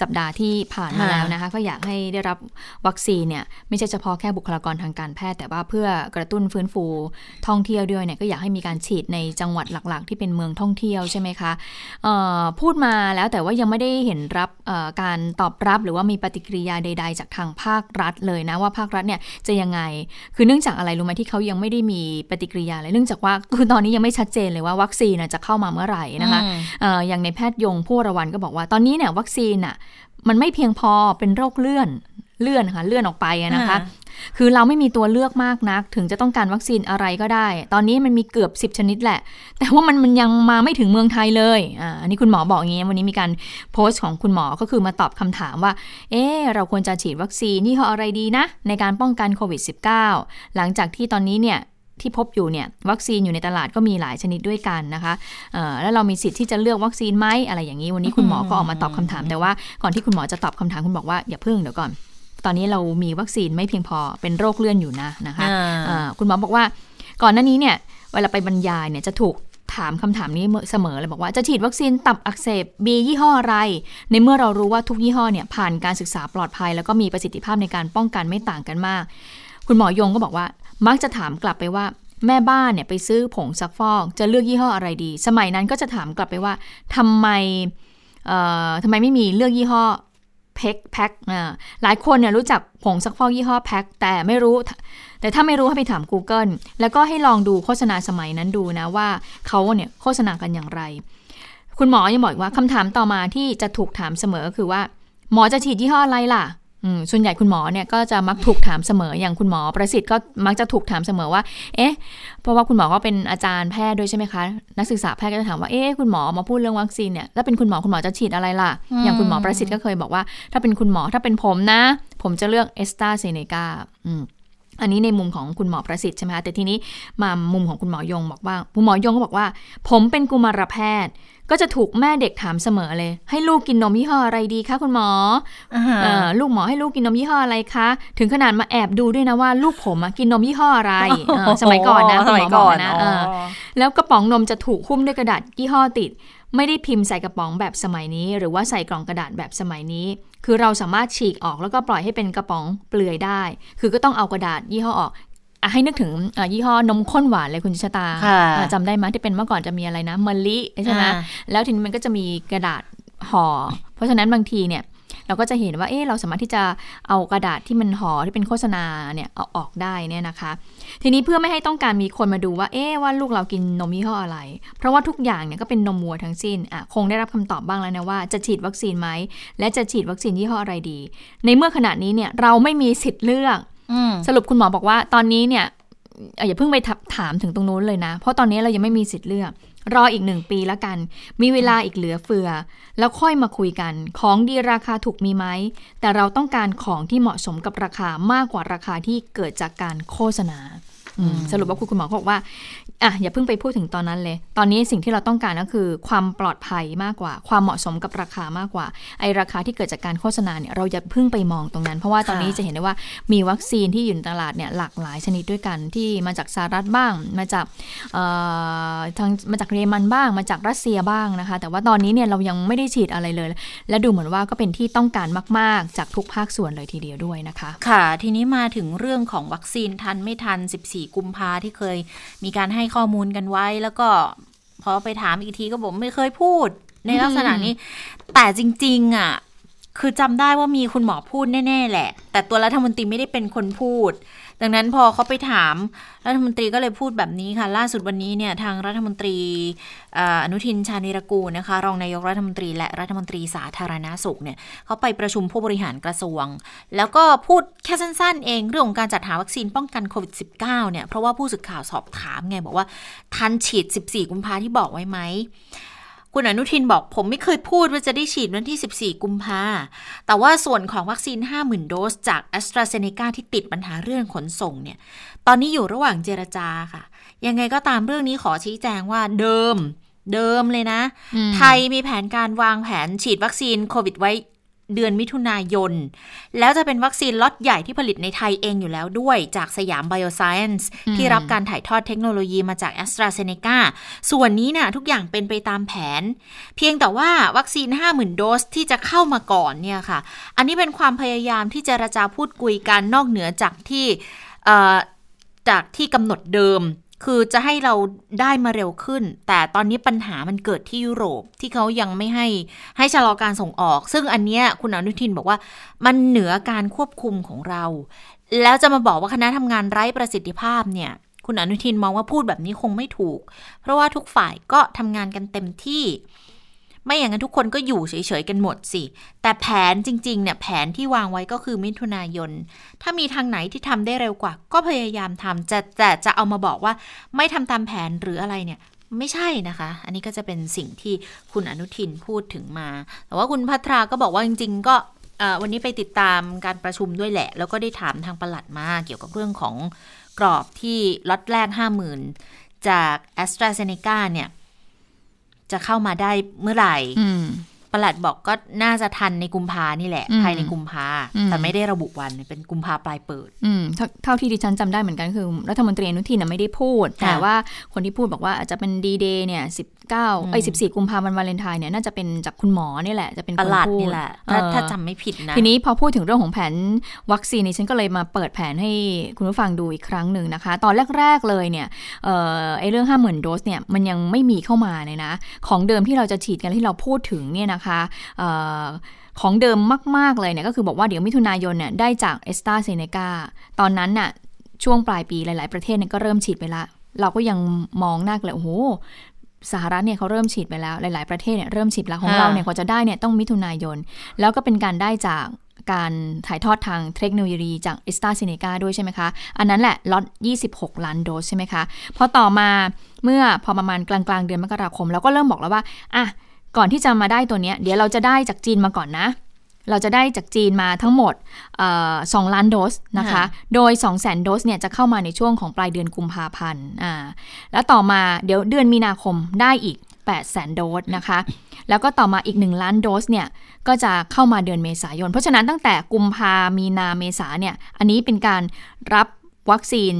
สัปดาห์ที่ผ่านมาแล้วนะคะก็อยากให้ได้รับวัคซีนเนี่ยไม่ใช่เฉพาะแค่บุคลากรทางการแพทย์ แต่ว่าเพื่อกระตุ้นฟื้นฟูท่องเที่ยวด้วยเนี่ยก็อยากให้มีการฉีดในจังหวัดหลัก ๆ ที่เป็นเมืองท่องเที่ยวใช่ไหมคะพูดมาแล้วแต่ว่ายังไม่ได้เห็นรับการตอบรับหรือว่ามีปฏิกิริยาใด ๆ จากทางภาครัฐเลยนะว่าภาครัฐเนี่ยจะยังไง คือเนื่องจากอะไรรู้ไหมที่เขายังไม่ได้มีปฏิกิริยาเลยเนื่องจากว่าคือตอนนี้ยังไม่ชัดเจนเลยว่าวัคซีนจะเข้ามาเมื่อไหร่นะคะอย่างในแพทย์ยงผู้ระวันก็บอกว่าตอนนี้เนี่ยวัคซีนอะมันไม่เพียงพอเป็นโรคเลื่อน เลื่อนค่ะเลื่อนออกไปนะคะ คือเราไม่มีตัวเลือกมากนัก ถึงจะต้องการวัคซีนอะไรก็ได้ ตอนนี้มันมีเกือบ 10 ชนิดแหละ แต่ว่ามันมันยังมาไม่ถึงเมืองไทยเลยอ่าอันนี้คุณหมอบอกอย่างนี้วันนี้มีการโพสต์ของคุณหมอก็คือมาตอบคำถามว่า เออเราควรจะฉีดวัคซีนนี่เขาอะไรดีนะ ในการป้องกันโควิด -19 หลังจากที่ตอนนี้เนี่ยที่พบอยู่เนี่ยวัคซีนอยู่ในตลาดก็มีหลายชนิดด้วยกันนะคะแล้วเรามีสิทธิ์ที่จะเลือกวัคซีนไหมอะไรอย่างนี้ วันนี้คุณหมอก็ออกมาตอบคำถาม แต่ว่าก่อนที่คุณหมอจะตอบคำถามคุณบอกว่าอย่าเพิ่งเดี๋ยวก่อน ตอนนี้เรามีวัคซีนไม่เพียงพอเป็นโรคเลื่อนอยู่นะนะคะะคุณหมอบอกว่าก่อนหน้านี้เนี่ยเวลาไปบรรยายเนี่ยจะถูกถามคำถามนี้เสมอเลยบอกว่าจะฉีดวัคซีนตับอักเสบบียี่ห้ออะไร ในเมื่อเรารู้ว่าทุกยี่ห้อเนี่ยผ่านการศึกษาปลอดภัย แล้วก็มีประสิทธิภาพในการป้องกันไม่ต่างกันมาก คุณหมอยงก็บอกว่า มักจะถามกลับไปว่า แม่บ้านเนี่ยไปซื้อผงซักฟอก จะเลือกยี่ห้ออะไรดี สมัยนั้นก็จะถามกลับไปว่าทำไมทำไมไม่มีเลือกยี่ห้อ เพ็กแพ็กหลายคนเนี่ยรู้จักผงซักฟอกยี่ห้อแพ็กแต่ไม่รู้ แต่ถ้าไม่รู้ให้ไปถาม Google แล้วก็ให้ลองดูโฆษณาสมัยนั้นดูนะว่าเขาเนี่ยโฆษณากันอย่างไร คุณหมอยังบอกว่าคำถามต่อมาที่จะถูกถามเสมอคือว่า หมอจะฉีดยี่ห้ออะไรล่ะ ส่วนใหญ่คุณหมอเนี่ยก็จะมักถูกถามเสมออย่างคุณหมอประสิทธิ์ก็มักจะถูกถามเสมอว่า เอ๊ะ เพราะว่าคุณหมอก็เป็นอาจารย์แพทย์ด้วยใช่ไหมคะ นักศึกษาแพทย์ก็จะถามว่า เอ๊ะ คุณหมอมาพูดเรื่องวัคซีนเนี่ย แล้วเป็นคุณหมอคุณหมอจะฉีดอะไรล่ะ อย่างคุณหมอประสิทธิ์ก็เคยบอกว่า ถ้าเป็นคุณหมอถ้าเป็นผมนะ ผมจะเลือกเอสตาเซเนกาอันนี้ในมุมของคุณหมอประสิทธิ์ใช่ไหมคะแต่ทีนี้มามุมของคุณหมอยงบอกว่าคุณหมอยงก็บอกว่า ผมเป็นกุมารแพทย์ ก็จะถูกแม่เด็กถามเสมอเลย ให้ลูกกินนมยี่ห้ออะไรดีคะคุณหมออลูกหมอให้ลูกกินนมยี่ห้ออะไรคะ ถึงขนาดมาแอบดูด้วยนะว่าลูกผมกินนมยี่ห้ออะไร สมัยก่อนนะคุณหมอบอกนะแล้วกระป๋องนมจะถูกหุ้มด้วยกระดาษยี่ห้อติด ไม่ได้พิมพ์ใส่กระป๋องแบบสมัยนี้ หรือว่าใส่กล่องกระดาษแบบสมัยนี้ คือเราสามารถฉีกออกแล้วก็ปล่อยให้เป็นกระป๋องเปลือยได้ คือก็ต้องเอากระดาษยี่ห้อออก ให้นึกถึงยี่ห้อนมข้นหวานเลยคุณชะตาจำได้ไหมที่เป็นเมื่อก่อนจะมีอะไรนะมะลิใช่ไหมแล้วทีนี้มันก็จะมีกระดาษห่อ เพราะฉะนั้นบางทีเนี่ยเราก็จะเห็นว่าเออเราสามารถที่จะเอากระดาษที่มันห่อที่เป็นโฆษณาเนี่ยเอาออกได้เนี่ยนะคะ ทีนี้เพื่อไม่ให้ต้องการมีคนมาดูว่าเอ๊ว่าลูกเรากินนมยี่ห้ออะไร เพราะว่าทุกอย่างเนี่ยก็เป็นนมวัวทั้งสิ้นอะคงได้รับคำตอบบ้างแล้วนะว่าจะฉีดวัคซีนไหมและจะฉีดวัคซีนยี่ห้ออะไรดี ในเมื่อขณะนี้เนี่ยเราไม่มีสิทธิ์เลือก สรุปคุณหมอบอกว่าตอนนี้เนี่ยอย่าเพิ่งไปถามถึงตรงนู้นเลยนะ เพราะตอนนี้เรายังไม่มีสิทธิ์เลือก รออีกหนึ่งปีแล้วกัน มีเวลาอีกเหลือเฟือ แล้วค่อยมาคุยกัน ของดีราคาถูกมีไหม แต่เราต้องการของที่เหมาะสมกับราคามากกว่าราคาที่เกิดจากการโฆษณาสรุปว่าคุณหมอบอกว่า อะอย่าเพิ่งไปพูดถึงตอนนั้นเลย ตอนนี้สิ่งที่เราต้องการก็คือ ความปลอดภัยมากกว่า ความเหมาะสมกับราคามากกว่า ไอราคาที่เกิดจากการโฆษณาเนี่ยเราอย่าเพิ่งไปมองตรงนั้น เพราะว่าตอนนี้จะเห็นได้ว่ามีวัคซีนที่อยู่ในตลาดเนี่ยหลากหลายชนิดด้วยกันที่มาจากสหรัฐบ้าง มาจากทางมาจากเยอรมันบ้าง มาจากรัสเซียบ้างนะคะ แต่ว่าตอนนี้เนี่ยเรายังไม่ได้ฉีดอะไรเลย และดูเหมือนว่าก็เป็นที่ต้องการมาก ๆ จากทุกภาคส่วนเลยทีเดียวด้วยนะคะ
ค่ะ ทีนี้มาถึงเรื่องของวัคซีนทันไม่ทัน 14 กุมภาที่เคยมีการให้ข้อมูลกันไว้ แล้วก็พอไปถามอีกทีก็บอกไม่เคยพูด ในลักษณะนี้ แต่จริง ๆ อะ คือจำได้ว่ามีคุณหมอพูดแน่ ๆ แหละ แต่ตัวรัฐมนตรีไม่ได้เป็นคนพูด ดังนั้นพอเขาไปถามรัฐมนตรีก็เลยพูดแบบนี้ค่ะ ล่าสุดวันนี้เนี่ยทางรัฐมนตรีอนุทินชาญวิรกูลนะคะรองนายกรัฐมนตรีและรัฐมนตรีสาธารณาสุขเนี่ยเขาไปประชุมผู้บริหารกระทรวง แล้วก็พูดแค่สั้นๆ เองเรื่องของการจัดหาวัคซีนป้องกันโควิด -19 เนี่ยเพราะว่าผู้สื่อข่าวสอบถามไงบอกว่าทันฉีด 14 กุมภาที่บอกไว้ไหม คุณอนุทินบอกผมไม่เคยพูดว่าจะได้ฉีดวันที่ 14 กุมภาแต่ว่าส่วนของวัคซีน 50,000 โดส จากแอสตราเซเนกาที่ติดปัญหาเรื่องขนส่งเนี่ย ตอนนี้อยู่ระหว่างเจรจาค่ะ ยังไงก็ตามเรื่องนี้ขอชี้แจงว่าเดิมเดิมเลยนะ ไทยมีแผนการวางแผนฉีดวัคซีนโควิดไว้ เดือนมิถุนายน แล้วจะเป็นวัคซีนล็อตใหญ่ที่ผลิตในไทยเองอยู่แล้วด้วยจากสยามไบโอไซเอนซ์ที่รับการถ่ายทอดเทคโนโลยีมาจากแอสตราเซเนกาส่วนนี้นะคะทุกอย่างเป็นไปตามแผน เพียงแต่ว่าวัคซีน 50,000 โดสที่จะเข้ามาก่อนเนี่ยค่ะ อันนี้เป็นความพยายามที่จะเจรจาพูดคุยกันนอกเหนือจากที่จากที่กำหนดเดิม คือจะให้เราได้มาเร็วขึ้น แต่ตอนนี้ปัญหามันเกิดที่ยุโรปที่เขายังไม่ให้ให้ชะลอการส่งออก ซึ่งอันเนี้ยคุณอนุทินบอกว่ามันเหนือการควบคุมของเรา แล้วจะมาบอกว่าคณะทำงานไร้ประสิทธิภาพเนี่ย คุณอนุทินมองว่าพูดแบบนี้คงไม่ถูก เพราะว่าทุกฝ่ายก็ทำงานกันเต็มที่ ไม่อย่างนั้นทุกคนก็อยู่เฉยๆกันหมดสิ แต่แผนจริงๆเนี่ยแผนที่วางไว้ก็คือมิถุนายน ถ้ามีทางไหนที่ทำได้เร็วกว่า ก็พยายามทำจะแต่จะเอามาบอกว่าไม่ทำตามแผนหรืออะไรเนี่ยไม่ใช่นะคะ อันนี้ก็จะเป็นสิ่งที่คุณอนุทินพูดถึงมา แต่ว่าคุณพัทราก็บอกว่าจริง ๆ ก็วันนี้ไปติดตามการประชุมด้วยแหละ แล้วก็ได้ถามทางประหลัดมาเกี่ยวกับเรื่องของกรอบที่ล็อตแรก 50,000 จากแอสตราเซเนกาเนี่ย จะเข้ามาได้เมื่อไหร่ประหลัดบอกก็น่าจะทันในกุมภานี่แหละ ภายในกุมภาแต่ไม่ได้ระบุวันเป็นกุมภาปลายเปิด
อืมเท่าที่ดิฉันจำได้เหมือนกันคือ รัฐมนตรีอนุทินไม่ได้พูด แต่ว่าคนที่พูดบอกว่าอาจจะเป็นดีเดย์เนี่ยสิบเก้าไอ้สิบสี่กุมภาพันธ์วาเลนไทน์เนี่ยน่าจะเป็นจากคุณหมอนี่แหละจะเป็น
คนพูดนี่แหละถ้าจำไม่ผิดนะ
ทีนี้พอพูดถึงเรื่องของแผนวัคซีนนี่ฉันก็เลยมาเปิดแผนให้คุณผู้ฟังดูอีกครั้งหนึ่งนะคะ ตอนแรก ๆ เลยเนี่ยเออไอ้เรื่องห้าหมื่นโดสเนี่ยมันยังไม่มีเข้ามาเลยนะ ของเดิมที่เราจะฉีดกันที่เราพูดถึงเนี่ยนะคะของเดิมมาก ๆ เลยเนี่ยก็คือบอกว่าเดี๋ยวมิถุนายนเนี่ยได้จากเอสตาเซเนกาตอนนั้นน่ะช่วงปลายปีหลาย ๆ ประเทศเนี่ยก็เริ่มฉีดไปละเราก็ยังมองหน้าเลยโอ้โห สหรัฐเนี่ยเขาเริ่มฉีดไปแล้ว หลาย ๆ ประเทศเนี่ยเริ่มฉีดแล้วของเราเนี่ยกว่าจะได้เนี่ยต้องมิถุนายน แล้วก็เป็นการได้จากการถ่ายทอดทางเทคโนโลยีจากเอสตาซิเนกาด้วยใช่ไหมคะ อันนั้นแหละล็อต 26 ล้านโดสใช่ไหมคะ พอต่อมาเมื่อพอประมาณกลางๆ เดือนมกราคมเราก็เริ่มบอกแล้วว่า อะ ก่อนที่จะมาได้ตัวเนี้ย เดี๋ยวเราจะได้จากจีนมาก่อนนะ เราจะได้จากจีนมาทั้งหมดสองล้านโดสนะคะ โดย 2 0 0แสนโดสเนี่ยจะเข้ามาในช่วงของปลายเดือนกุมภาพันธ์อ่าแล้วต่อมาเดี๋ยวเดือนมีนาคมได้อีก8แสนโดสนะคะ แล้วก็ต่อมาอีก 1 ล้านโดสเนี่ยก็จะเข้ามาเดือนเมษายน เพราะฉะนั้นตั้งแต่กุมภามีนาเมษาเนี่ย อันนี้เป็นการรับ วัคซีน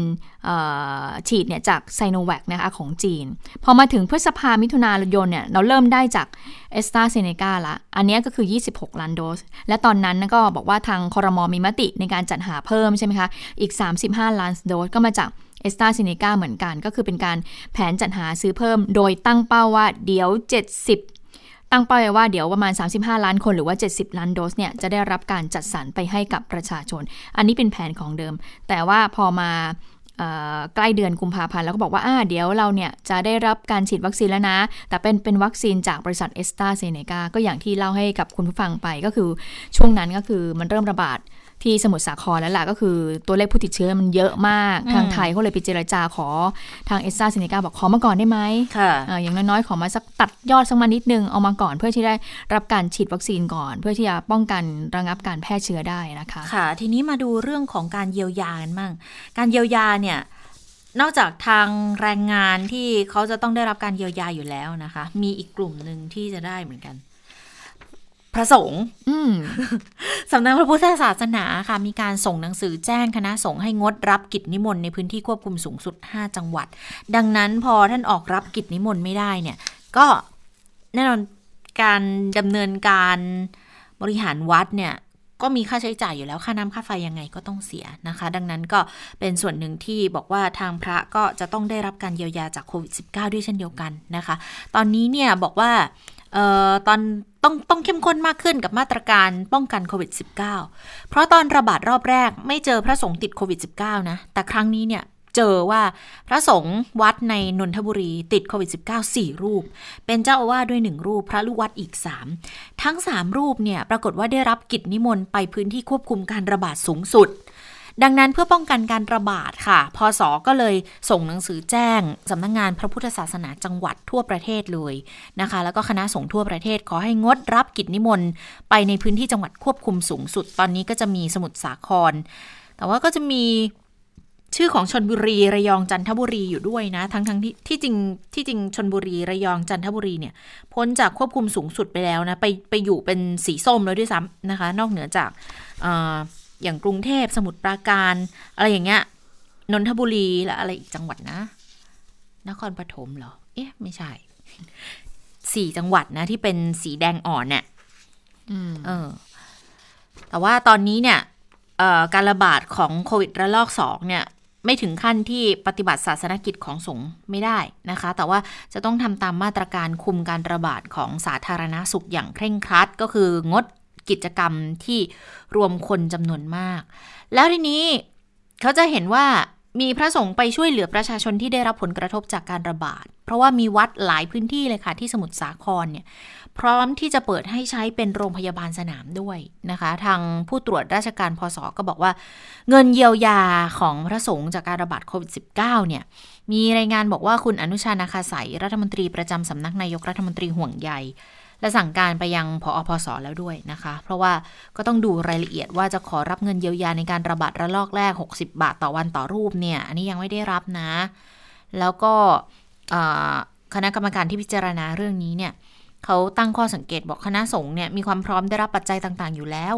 ฉีดเนี่ยจากไซโนแวคนะคะของจีน พอมาถึงพฤษภามิถุนายนเนี่ยเราเริ่มได้จากเอสตาเซเนกาละ อันนี้ก็คือ 26 ล้านโดส และตอนนั้นก็บอกว่าทางคอรมอมีมติในการจัดหาเพิ่มใช่ไหมคะ อีก 35 ล้านโดสก็มาจากเอสตาเซเนกาเหมือนกัน ก็คือเป็นการแผนจัดหาซื้อเพิ่ม โดยตั้งเป้าว่าเดี๋ยว 70 ตั้งเป้าไว้ว่าเดี๋ยวประมาณ 35 ล้านคนหรือว่า 70 ล้านโดสเนี่ยจะได้รับการจัดสรรไปให้กับประชาชน อันนี้เป็นแผนของเดิม แต่ว่าพอมาใกล้เดือนกุมภาพันธ์แล้วก็บอกว่าอ่าเดี๋ยวเราเนี่ยจะได้รับการฉีดวัคซีนแล้วนะ แต่เป็นเป็นวัคซีนจากบริษัทแอสตราเซเนกาก็อย่างที่เล่าให้กับคุณผู้ฟังไปก็คือช่วงนั้นก็คือมันเริ่มระบาด ที่สมุทรสาครแล้วล่ะก็คือตัวเลขผู้ติดเชื้อมันเยอะมากทางไทยก็เลยไปเจรจาขอทางแอสตราเซเนกาบอกขอมาก่อนได้ไหม
ค่ะ
อย่างน้อยๆขอมาสักตัดยอดสักมานิดนึงเอามาก่อน เพื่อที่ได้รับการฉีดวัคซีนก่อน เพื่อที่จะป้องกันระงับการแพร่เชื้อได้นะคะ
ค่ะ ทีนี้มาดูเรื่องของการเยียวยากันบ้างการเยียวยาเนี่ยนอกจากทางแรงงานที่เขาจะต้องได้รับการเยียวยาอยู่แล้วนะคะ มีอีกกลุ่มหนึ่งที่จะได้เหมือนกัน พระสงฆ์
อืม
สำนักพระพุทธศาสนาค่ะ มีการส่งหนังสือแจ้งคณะสงฆ์ให้งดรับกิจนิมนต์ในพื้นที่ควบคุมสูงสุด 5 จังหวัด ดังนั้นพอท่านออกรับกิจนิมนต์ไม่ได้เนี่ย ก็แน่นอนการดำเนินการบริหารวัดเนี่ยก็มีค่าใช้จ่ายอยู่แล้วค่าน้ำค่าไฟยังไงก็ต้องเสียนะคะ ดังนั้นก็เป็นส่วนหนึ่งที่บอกว่าทางพระก็จะต้องได้รับการเยียวยาจากโควิด -19 ด้วยเช่นเดียวกันนะคะ ตอนนี้เนี่ยบอกว่าเอ่อตอน ต้องต้องเข้มข้นมากขึ้นกับมาตรการป้องกันโควิด -19 เพราะตอนระบาดรอบแรกไม่เจอพระสงฆ์ติดโควิด -19 นะ แต่ครั้งนี้เนี่ยเจอว่าพระสงฆ์วัดในนนทบุรีติดโควิด -19 4 รูป เป็นเจ้าอาวาสด้วย 1 รูป พระลูกวัดอีก 3 ทั้ง 3 รูปเนี่ยปรากฏว่าได้รับกิจนิมนต์ไปพื้นที่ควบคุมการระบาดสูงสุด ดังนั้นเพื่อป้องกันการระบาดค่ะ พศก็เลยส่งหนังสือแจ้งสำนักงงานพระพุทธศาสนาจังหวัดทั่วประเทศเลยนะคะ แล้วก็คณะสงฆ์ทั่วประเทศขอให้งดรับกิจนิมนต์ไปในพื้นที่จังหวัดควบคุมสูงสุด ตอนนี้ก็จะมีสมุทรสาคร แต่ว่าก็จะมีชื่อของชนบุรีระยองจันทบุรีอยู่ด้วยนะ ทั้งทั้งที่ที่จริงที่จริงชนบุรีระยองจันทบุรีเนี่ยพ้นจากควบคุมสูงสุดไปแล้วนะ ไปไปอยู่เป็นสีส้มแล้วด้วยซ้ำนะคะ นอกเหนือจาก อออย่างกรุงเทพสมุทรปราการ อะไรอย่างเงี้ยนนทบุรีและอะไรอีกจังหวัดนะ นครปฐมเหรอ เอ๊ะ ไม่ใช่สี่จังหวัดนะ ที่เป็นสีแดงอ่อนเนี่ย
อืม
เออ แต่ว่าตอนนี้เนี่ยเอ่อการระบาดของโควิดระลอกสองเนี่ยไม่ถึงขั้นที่ปฏิบัติศาสนกิจของสงฆ์ไม่ได้นะคะ แต่ว่าจะต้องทำตามมาตรการคุมการระบาดของสาธารณาสุขอย่างเคร่งครัด ก็คืองด กิจกรรมที่รวมคนจำนวนมาก แล้วทีนี้เขาจะเห็นว่ามีพระสงฆ์ไปช่วยเหลือประชาชนที่ได้รับผลกระทบจากการระบาด เพราะว่ามีวัดหลายพื้นที่เลยค่ะที่สมุทรสาครเนี่ยพร้อมที่จะเปิดให้ใช้เป็นโรงพยาบาลสนามด้วยนะคะ ทางผู้ตรวจราชการพศก็บอกว่า เงินเยียวยาของพระสงฆ์จากการระบาดโควิด -19 เนี่ยมีรายงานบอกว่าคุณอนุชานาคาสายรัฐมนตรีประจำสำนักนายกรัฐมนตรีห่วงใย และสั่งการไปยังพอพศแล้วด้วยนะคะ เพราะว่าก็ต้องดูรายละเอียดว่าจะขอรับเงินเยียวยาในการระบาดระลอกแรก 60 บาทต่อวันต่อรูปเนี่ย อันนี้ยังไม่ได้รับนะ แล้วก็คณะกรรมการที่พิจารณาเรื่องนี้เนี่ย เขาตั้งข้อสังเกตบอกคณะสงฆ์เนี่ยมีความพร้อมได้รับปัจจัยต่างๆ อยู่แล้ว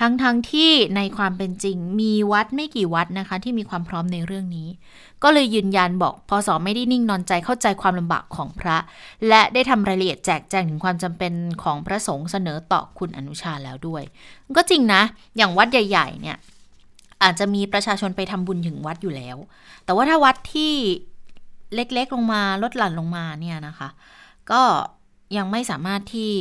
ทั้งๆทที่ในความเป็นจริงมีวัดไม่กี่วัดนะคะ ที่มีความพร้อมในเรื่องนี้ ก็เลยยืนยันบอกพอสอไม่ได้นิ่งนอนใจเข้าใจความลำบากของพระ และได้ทำรายละเอียดแจกแจงถึงความจำเป็นของพระสงฆ์เสนอต่อคุณอนุชาแล้วด้วย ก็จริงนะ อย่างวัดใหญ่ ๆ เนี่ยอาจจะมีประชาชนไปทำบุญถึงวัดอยู่แล้ว แต่ว่าถ้าวัดที่เล็กๆลงมาลดหลั่นลงมาเนี่ยนะคะ ก็ ยังไม่สามารถที่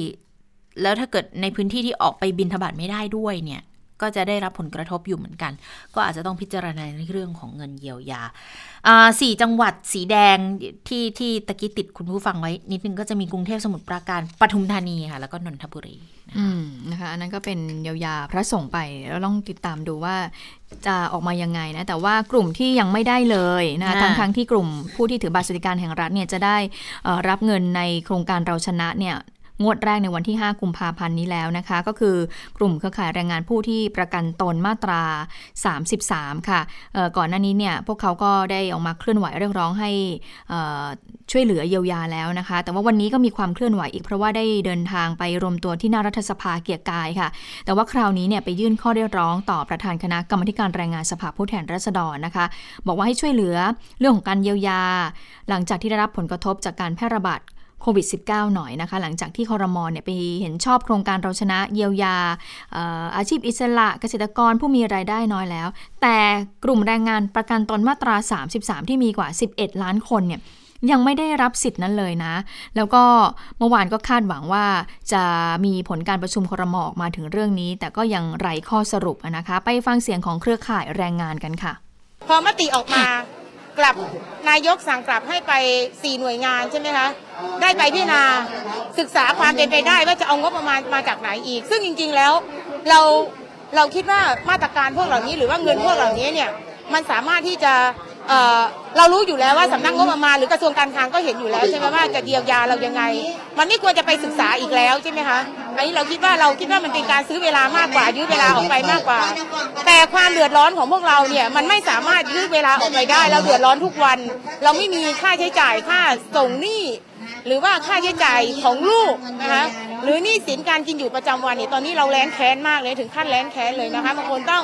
แล้วถ้าเกิดในพื้นที่ที่ออกไปบินทบาทไม่ได้ด้วยเนี่ย ก็จะได้รับผลกระทบอยู่เหมือนกัน ก็อาจจะต้องพิจารณาในเรื่องของเงินเยียวยาสี่จังหวัดสีแดงที่ที่ตะกี้ติดคุณผู้ฟังไว้ นิดนึงก็จะมีกรุงเทพสมุทรปราการปทุมธานีค่ะ แล้วก็นนทบุรี
อืมนะคะอันนั้นก็เป็นเยียวยาพระสงฆ์ไปแล้วต้องติดตามดูว่าจะออกมายังไงนะ แต่ว่ากลุ่มที่ยังไม่ได้เลยนะคะทั้งทั้งที่กลุ่มผู้ที่ถือบัตรสวัสดิการแห่งรัฐเนี่ยจะได้รับเงินในโครงการเราชนะเนี่ย งวดแรกในวันที่ 5 กุมภาพันธ์นี้แล้วนะคะ ก็คือกลุ่มเครือข่ายแรงงานผู้ที่ประกันตนมาตรา 33 ค่ะก่อนหน้านี้เนี่ยพวกเขาก็ได้ออกมาเคลื่อนไหวเรียกร้องให้ช่วยเหลือเยียวยาแล้วนะคะ แต่ว่าวันนี้ก็มีความเคลื่อนไหวอีกเพราะว่าได้เดินทางไปรวมตัวที่หน้ารัฐสภาเกียรกายค่ะ แต่ว่าคราวนี้เนี่ยไปยื่นข้อเรียกร้องต่อประธานคณะกรรมการแรงงานสภาผู้แทนราษฎรนะคะ บอกว่าให้ช่วยเหลือเรื่องของการเยียวยา หลังจากที่ได้รับผลกระทบจากการแพร่ระบาด โควิด -19 หน่อยนะคะ หลังจากที่คอรมอเนี่ยไปเห็นชอบโครงการเราชนะเยียวยาอาชีพอิสระเกษตรกรผู้มีรายได้น้อยแล้ว แต่กลุ่มแรงงานประกันตนมาตรา 33 ที่มีกว่า 11 ล้านคนเนี่ยยังไม่ได้รับสิทธิ์นั้นเลยนะ แล้วก็เมื่อวานก็คาดหวังว่าจะมีผลการประชุมครมออกมาถึงเรื่องนี้ แต่ก็ยังไร้ข้อสรุปนะคะ ไปฟังเสียงของเครือข่ายแรงงานกันค่ะ
พอมติออกมา กลับนายกสั่งกลับให้ไปสี่หน่วยงานใช่ไหมคะได้ไปพิจารณาศึกษาความเป็นไปได้ว่าจะเอางบประมาณมาจากไหนอีก ซึ่งจริง ๆแล้วเราเราคิดว่ามาตรการพวกเหล่านี้หรือว่าเงินพวกเหล่านี้เนี่ยมันสามารถที่จะเออเรารู้อยู่แล้วว่าสำนักงบประมาณหรือกระทรวงการคลังก็เห็นอยู่แล้วใช่ไหมว่าจะเยียวยาเรายังไง มันไม่ควรจะไปศึกษาอีกแล้วใช่ไหมคะ อันนี้เราคิดว่าเราคิดว่ามันเป็นการซื้อเวลามากกว่ายื้อเวลาออกไปมากกว่า แต่ความเดือดร้อนของพวกเราเนี่ยมันไม่สามารถยื้อเวลาออกไปได้ เราเดือดร้อนทุกวัน เราไม่มีค่าใช้จ่ายค่าส่งหนี้หรือว่าค่าใช้จ่ายของลูกนะคะหรือหนี้สินการกินอยู่ประจำวันเนี่ยตอนนี้เราแรงแค้นมากเลยถึงขั้นแรงแค้นเลยนะคะบางคนต้อง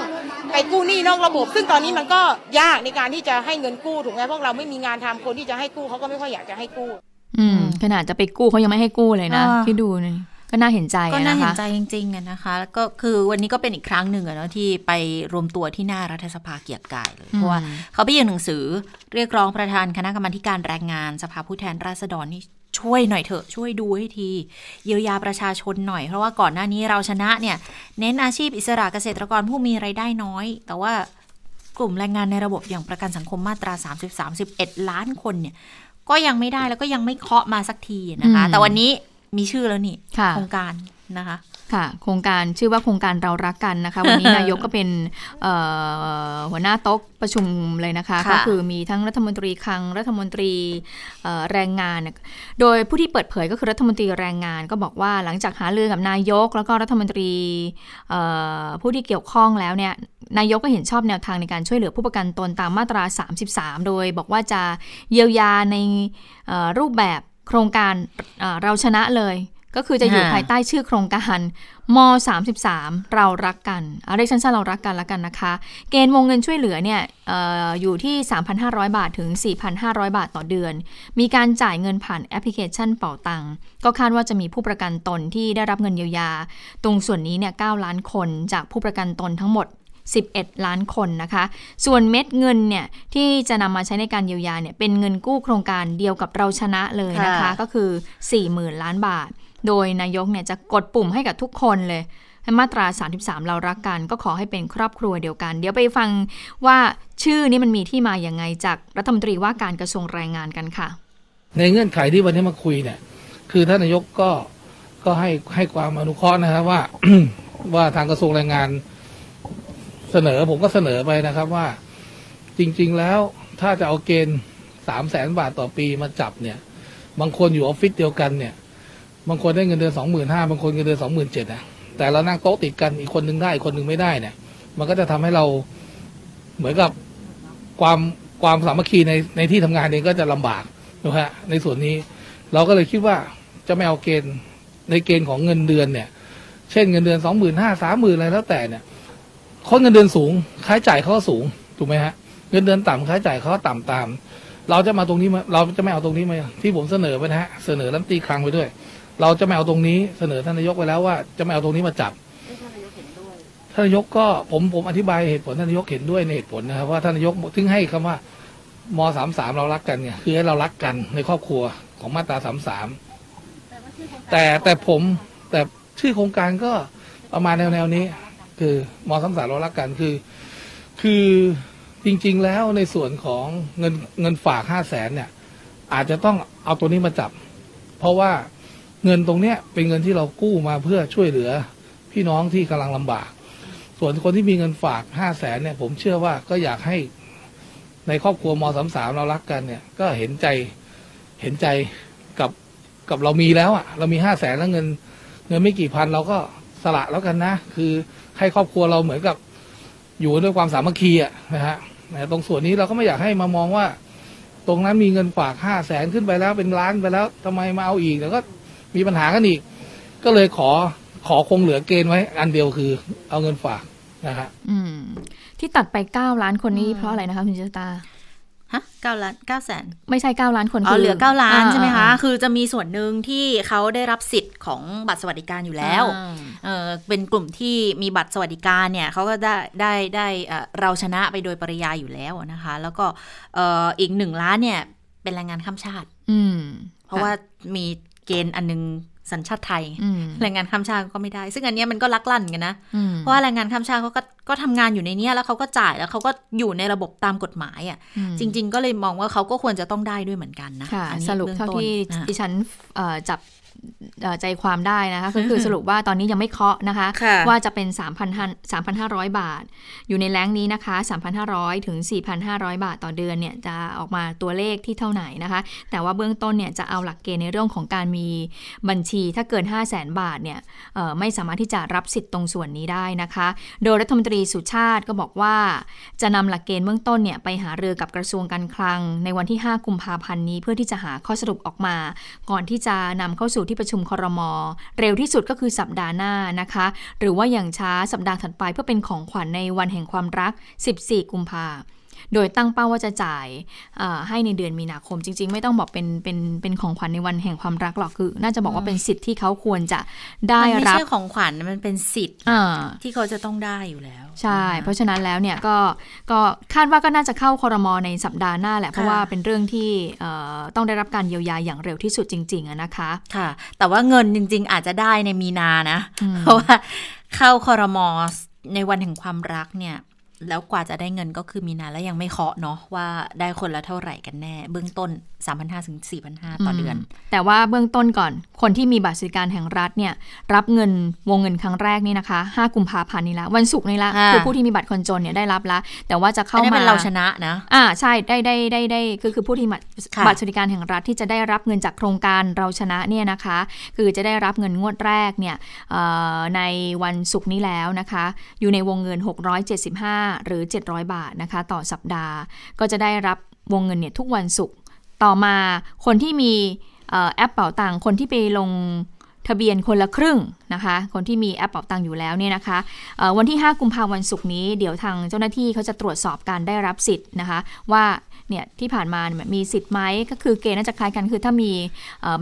ไปกู้หนี้นอกระบบ ซึ่งตอนนี้มันก็ยากในการที่จะให้เงินกู้ถูกไหมพวกเราไม่มีงานทำคนที่จะให้กู้เขาก็ไม่ค่อยอยากจะให้กู้
อืมขนาดจะไปกู้เขายังไม่ให้กู้เลยนะ
อ่า
ที่ดูนี่ ก็น่าเห็นใจ
ก็
อะ
น่า
นะ
เห็น
คะ
ใจจริงๆอะนะคะแล้วก็คือวันนี้ก็เป็นอีกครั้งหนึ่งอะเนาะที่ไปรวมตัวที่หน้ารัฐสภาเกียรติกายเลย
อืม
เพราะว่าเขาไปยื่นหนังสือเรียกร้องประธานคณะกรรมาธิการแรงงานสภาผู้แทนราษฎรนี่ช่วยหน่อยเถอะช่วยดูให้ที เยียวยาประชาชนหน่อย เพราะว่าก่อนหน้านี้เราชนะเนี่ย เน้นอาชีพอิสระเกษตรกรผู้มีไรายได้น้อย แต่ว่ากลุ่มแรงงานในระบบอย่างประกันสังคมมาตรา 30 31 ล้านคนเนี่ย ก็ยังไม่ได้แล้วก็ยังไม่เคาะมาสักทีนะคะ
อืม
แต่วันนี้ มีชื่อแล้วนี่
ค่ะ
โครงการนะคะ
ค่ะโครงการชื่อว่าโครงการเรารักกันนะคะ วันนี้นายกก็เป็นเอ่อหัวหน้าโต๊ะประชุมเลยนะคะ
ค่ะ
ก็คือมีทั้งรัฐมนตรีคลังรัฐมนตรีเอ่อแรงงาน โดยผู้ที่เปิดเผยก็คือรัฐมนตรีแรงงาน ก็บอกว่าหลังจากหารือกับนายก แล้วก็รัฐมนตรีเอ่อผู้ที่เกี่ยวข้องแล้วเนี่ยนายกก็เห็นชอบแนวทางในการช่วยเหลือผู้ประกันตนตามมาตรา 33 โดยบอกว่าจะเยียวยาในเอ่อรูปแบบ โครงการเอ่อเราชนะเลย ก็คือจะอยู่
อ่า
ภายใต้ชื่อโครงการม 33 เรารักกันเอาเรียกสั้นๆเรารักกันแล้วกันนะคะ เกณฑ์วงเงินช่วยเหลือเนี่ยเอออยู่ที่ 3,500 บาทถึง 4,500 บาทต่อเดือน มีการจ่ายเงินผ่านแอปพลิเคชันเป่าตังก็คาดว่าจะมีผู้ประกันตนที่ได้รับเงินเยียวยา ตรงส่วนนี้เนี่ย9ล้านคนจากผู้ประกันตนทั้งหมด 11 ล้านคนนะคะ ส่วนเม็ดเงินเนี่ยที่จะนำมาใช้ในการเยียวยาเนี่ยเป็นเงินกู้โครงการเดียวกับเราชนะเลยนะคะ
ค่ะ
ก็คือ 40,000 ล้านบาท โดยนายกเนี่ยจะกดปุ่มให้กับทุกคนเลยให้มาตรา 33 เรารักกัน ก็ขอให้เป็นครอบครัวเดียวกัน เดี๋ยวไปฟังว่าชื่อนี้มันมีที่มาอย่างไงจากรัฐมนตรีว่าการกระทรวงแรงงานกันค่ะ
ในเงื่อนไขที่วันนี้มาคุยเนี่ย คือท่านนายกก็ก็ให้ให้ความอนุเคราะห์นะครับว่าว่าทางกระทรวงแรงงาน เสนอผมก็เสนอไปนะครับว่า จริง ๆ แล้วถ้าจะเอาเกณฑ์สามแสนบาทต่อปีมาจับเนี่ย บางคนอยู่ออฟฟิศเดียวกันเนี่ย บางคนได้เงินเดือนสองหมื่นห้าบางคนเงินเดือนสองหมื่นเจ็ดอะแต่เรานั่งโต๊ะติดกันอีกคนหนึ่งได้อีกคนหนึ่งไม่ได้เนี่ย มันก็จะทำให้เราเหมือนกับความความสามัคคีในในที่ทำงานเองก็จะลำบากนะฮะในส่วนนี้เราก็เลยคิดว่าจะไม่เอาเกณฑ์ในเกณฑ์ของเงินเดือนเนี่ย เช่นเงินเดือนสองหมื่นห้าสามหมื่นอะไรแล้วแต่เนี่ย คนเงินเดือนสูงค่าใช้จ่ายเขาก็สูงถูกไหมฮะเงินเดือนต่ำค่าใช้จ่ายเขาต่ำตาม เราจะมาตรงนี้มาเราจะไม่เอาตรงนี้มาที่ผมเสนอไปนะฮะเสนอรัฐมตีคลังไปด้วย เราจะไม่เอาตรงนี้เสนอท่านนายกไปแล้วว่าจะไม่เอาตรงนี้มาจับท่านนายกก็ผมผมอธิบายเหตุผลท่านนายกเห็นด้วยในเหตุผลนะครับว่าท่านนายกถึงให้คำว่ามสามสามเรารักกันเนี่ยคือให้เรารักกันในครอบครัวของมาตราสามสามแต่แต่ผมแต่ชื่อโครงการก็ประมาณแนวแนวนี้ คือมสามสามเรารักกันคือ คือจริง ๆ แล้วในส่วนของเงินเงินฝากห้าแสนเนี่ย อาจจะต้องเอาตัวนี้มาจับ เพราะว่าเงินตรงเนี้ยเป็นเงินที่เรากู้มาเพื่อช่วยเหลือพี่น้องที่กำลังลำบาก ส่วนคนที่มีเงินฝากห้าแสนเนี่ย ผมเชื่อว่าก็อยากให้ในครอบครัวมสามสามเรารักกันเนี่ย ก็เห็นใจเห็นใจกับกับเรามีแล้วอะ่ะ เรามีห้าแสนแล้วเงิน เงินไม่กี่พันเราก็สละแล้วกันนะ คือ ให้ครอบครัวเราเหมือนกับอยู่ด้วยความสามัคคีอะนะฮะตรงส่วนนี้เราก็ไม่อยากให้มามองว่า ตรงนั้นมีเงินฝากห้าแสนขึ้นไปแล้วเป็นล้านไปแล้วทำไมมาเอาอีกแล้วก็มีปัญหากันอีก ก็เลยขอขอคงเหลือเกณฑ์ไว้ อันเดียวคือเอาเงินฝากนะฮะ
ที่ตัดไปเก้าล้านคนนี้เพราะอะไรนะคะคุณเจตา
ฮะเก้าล้านเก้าแสน
ไม่ใช่9ล้านคน
อ๋อเหลือ9ล้าน
อ่
ใช่ไหมคะ
อ่า
คือจะมีส่วนหนึ่งที่เขาได้รับสิทธิ์ของบัตรสวัสดิการอยู่แล้ว
อ่า
เออเป็นกลุ่มที่มีบัตรสวัสดิการเนี่ยเขาก็ได้ได้ได้เอ่อเราชนะไปโดยปริยายอยู่แล้วนะคะ แล้วก็เอ่ออีกหนึ่งล้านเนี่ยเป็นแรงงานข้ามชาติ
อืม
เพราะว่ามีเกณฑ์อันนึง สัญชาติไทย
อืม
แรงงานข้ามชาติก็ไม่ได้ ซึ่งอันเนี้ยมันก็ลักลั่นกันนะ
อืม
เพราะว่าแรงงานข้ามชาติเขาก็ก็ทำงานอยู่ในเนี้ยแล้วเขาก็จ่ายแล้วเขาก็อยู่ในระบบตามกฎหมายอะ
อืม
จริง ๆ ก็เลยมองว่าเขาก็ควรจะต้องได้ด้วยเหมือนกันนะ
ค่ะ
อันนี้
สรุป
บื้อง
เท่า
ต้น
ที่
อะ
ดิฉันเอ่อจับ ใจความได้นะคะก็คือสรุปว่าตอนนี้ยังไม่เคาะนะคะ ว่าจะเป็น 3,500 บาท อยู่ในแรงนี้นะคะ 3,500 ถึง 4,500 บาทต่อเดือนเนี่ยจะออกมาตัวเลขที่เท่าไหร่นะคะ แต่ว่าเบื้องต้นเนี่ยจะเอาหลักเกณฑ์ในเรื่องของการมีบัญชีถ้าเกิน 5 0 0แสนบาทเนี่ยไม่สามารถที่จะรับสิทธิ์ตรงส่วนนี้ได้นะคะ โดยรัฐมนตรีสุชาติก็บอกว่า จะนำหลักเกณฑ์เบื้องต้นเนี่ยไปหาเรือกับกระทรวงการคลัง ในวันที่ 5 กุมภาพันธ์นี้เพื่อที่จะหาข้อสรุปออกมา ก่อนที่จะนำเข้าสู่ที่ประชุมคอรมอเร็วที่สุดก็คือสัปดาห์หน้านะคะ หรือว่าอย่างช้าสัปดาห์ถัดไปเพื่อเป็นของขวัญในวันแห่งความรัก 14 กุมภา โดยตั้งเป้าว่าจะจ่ายให้ในเดือนมีนาคม จริง ๆ ไม่ต้องบอกเป็นเป็นเป็นของขวัญในวันแห่งความรักหรอกคือ น่าจะบอกว่าเป็นสิทธิ์ที่เขาควรจะได้รับไม่
ใช่ของขวัญมันเป็นสิทธิ์ที่เขาจะต้องได้อยู่แล้ว
ใช่ เพราะฉะนั้นแล้วเนี่ยก็ก็คาดว่าก็น่าจะเข้าคอรมอในสัปดาห์หน้าแหละเพราะว่าเป็นเรื่องที่ต้องได้รับการเยียวยาอย่างเร็วที่สุดจริงๆนะคะ
ค่ะ แต่ว่าเงินจริง ๆ อาจจะได้ในมีนานะ เพราะว่าเข้าคอรมอในวันแห่งความรักเนี่ย แล้วกว่าจะได้เงินก็คือมีนาแล้วยังไม่เคาะเนาะว่าได้คนละเท่าไหร่กันแน่ เบื้องต้น 3,500ถึง4,500 ต่อเดือน
แต่ว่าเบื้องต้นก่อน คนที่มีบัตรสวัสดิการแห่งรัฐเนี่ย รับเงินวงเงินครั้งแรกนี่นะคะ 5 กุมภาพันธ์นี้ละ วันศุกร์นี้ละคือผู้ที่มีบัตรคนจนเนี่ยได้รับละ แต่ว่าจะเข้ามา
เป็นเราชนะนะ
อ่าใช่ได้ได้ได้ได้คือคือผู้ที่บัตรสวัสดิการแห่งรัฐที่จะได้รับเงินจากโครงการเราชนะเนี่ยนะคะ คือจะได้รับเงินงวดแรกเนี่ยในวันศุกร์นี้แล้วนะคะ อยู่ในวงเงิน 675หรือ 700 บาทนะคะ ต่อสัปดาห์ ก็จะได้รับวงเงินเนี่ยทุกวันศุกร์ต่อมาคนที่มีแอปเป่าตังคนที่ไปลงทะเบียนคนละครึ่งนะคะ คนที่มีแอปเป่าตังอยู่แล้วเนี่ยนะคะวันที่ 5 กุมภาพันธ์วันศุกร์นี้ เดี๋ยวทางเจ้าหน้าที่เขาจะตรวจสอบการได้รับสิทธิ์นะคะ ว่า เนี่ยที่ผ่านมามีสิทธิ์ไหมก็คือเกณฑ์น่าจะคล้ายกันคือถ้ามี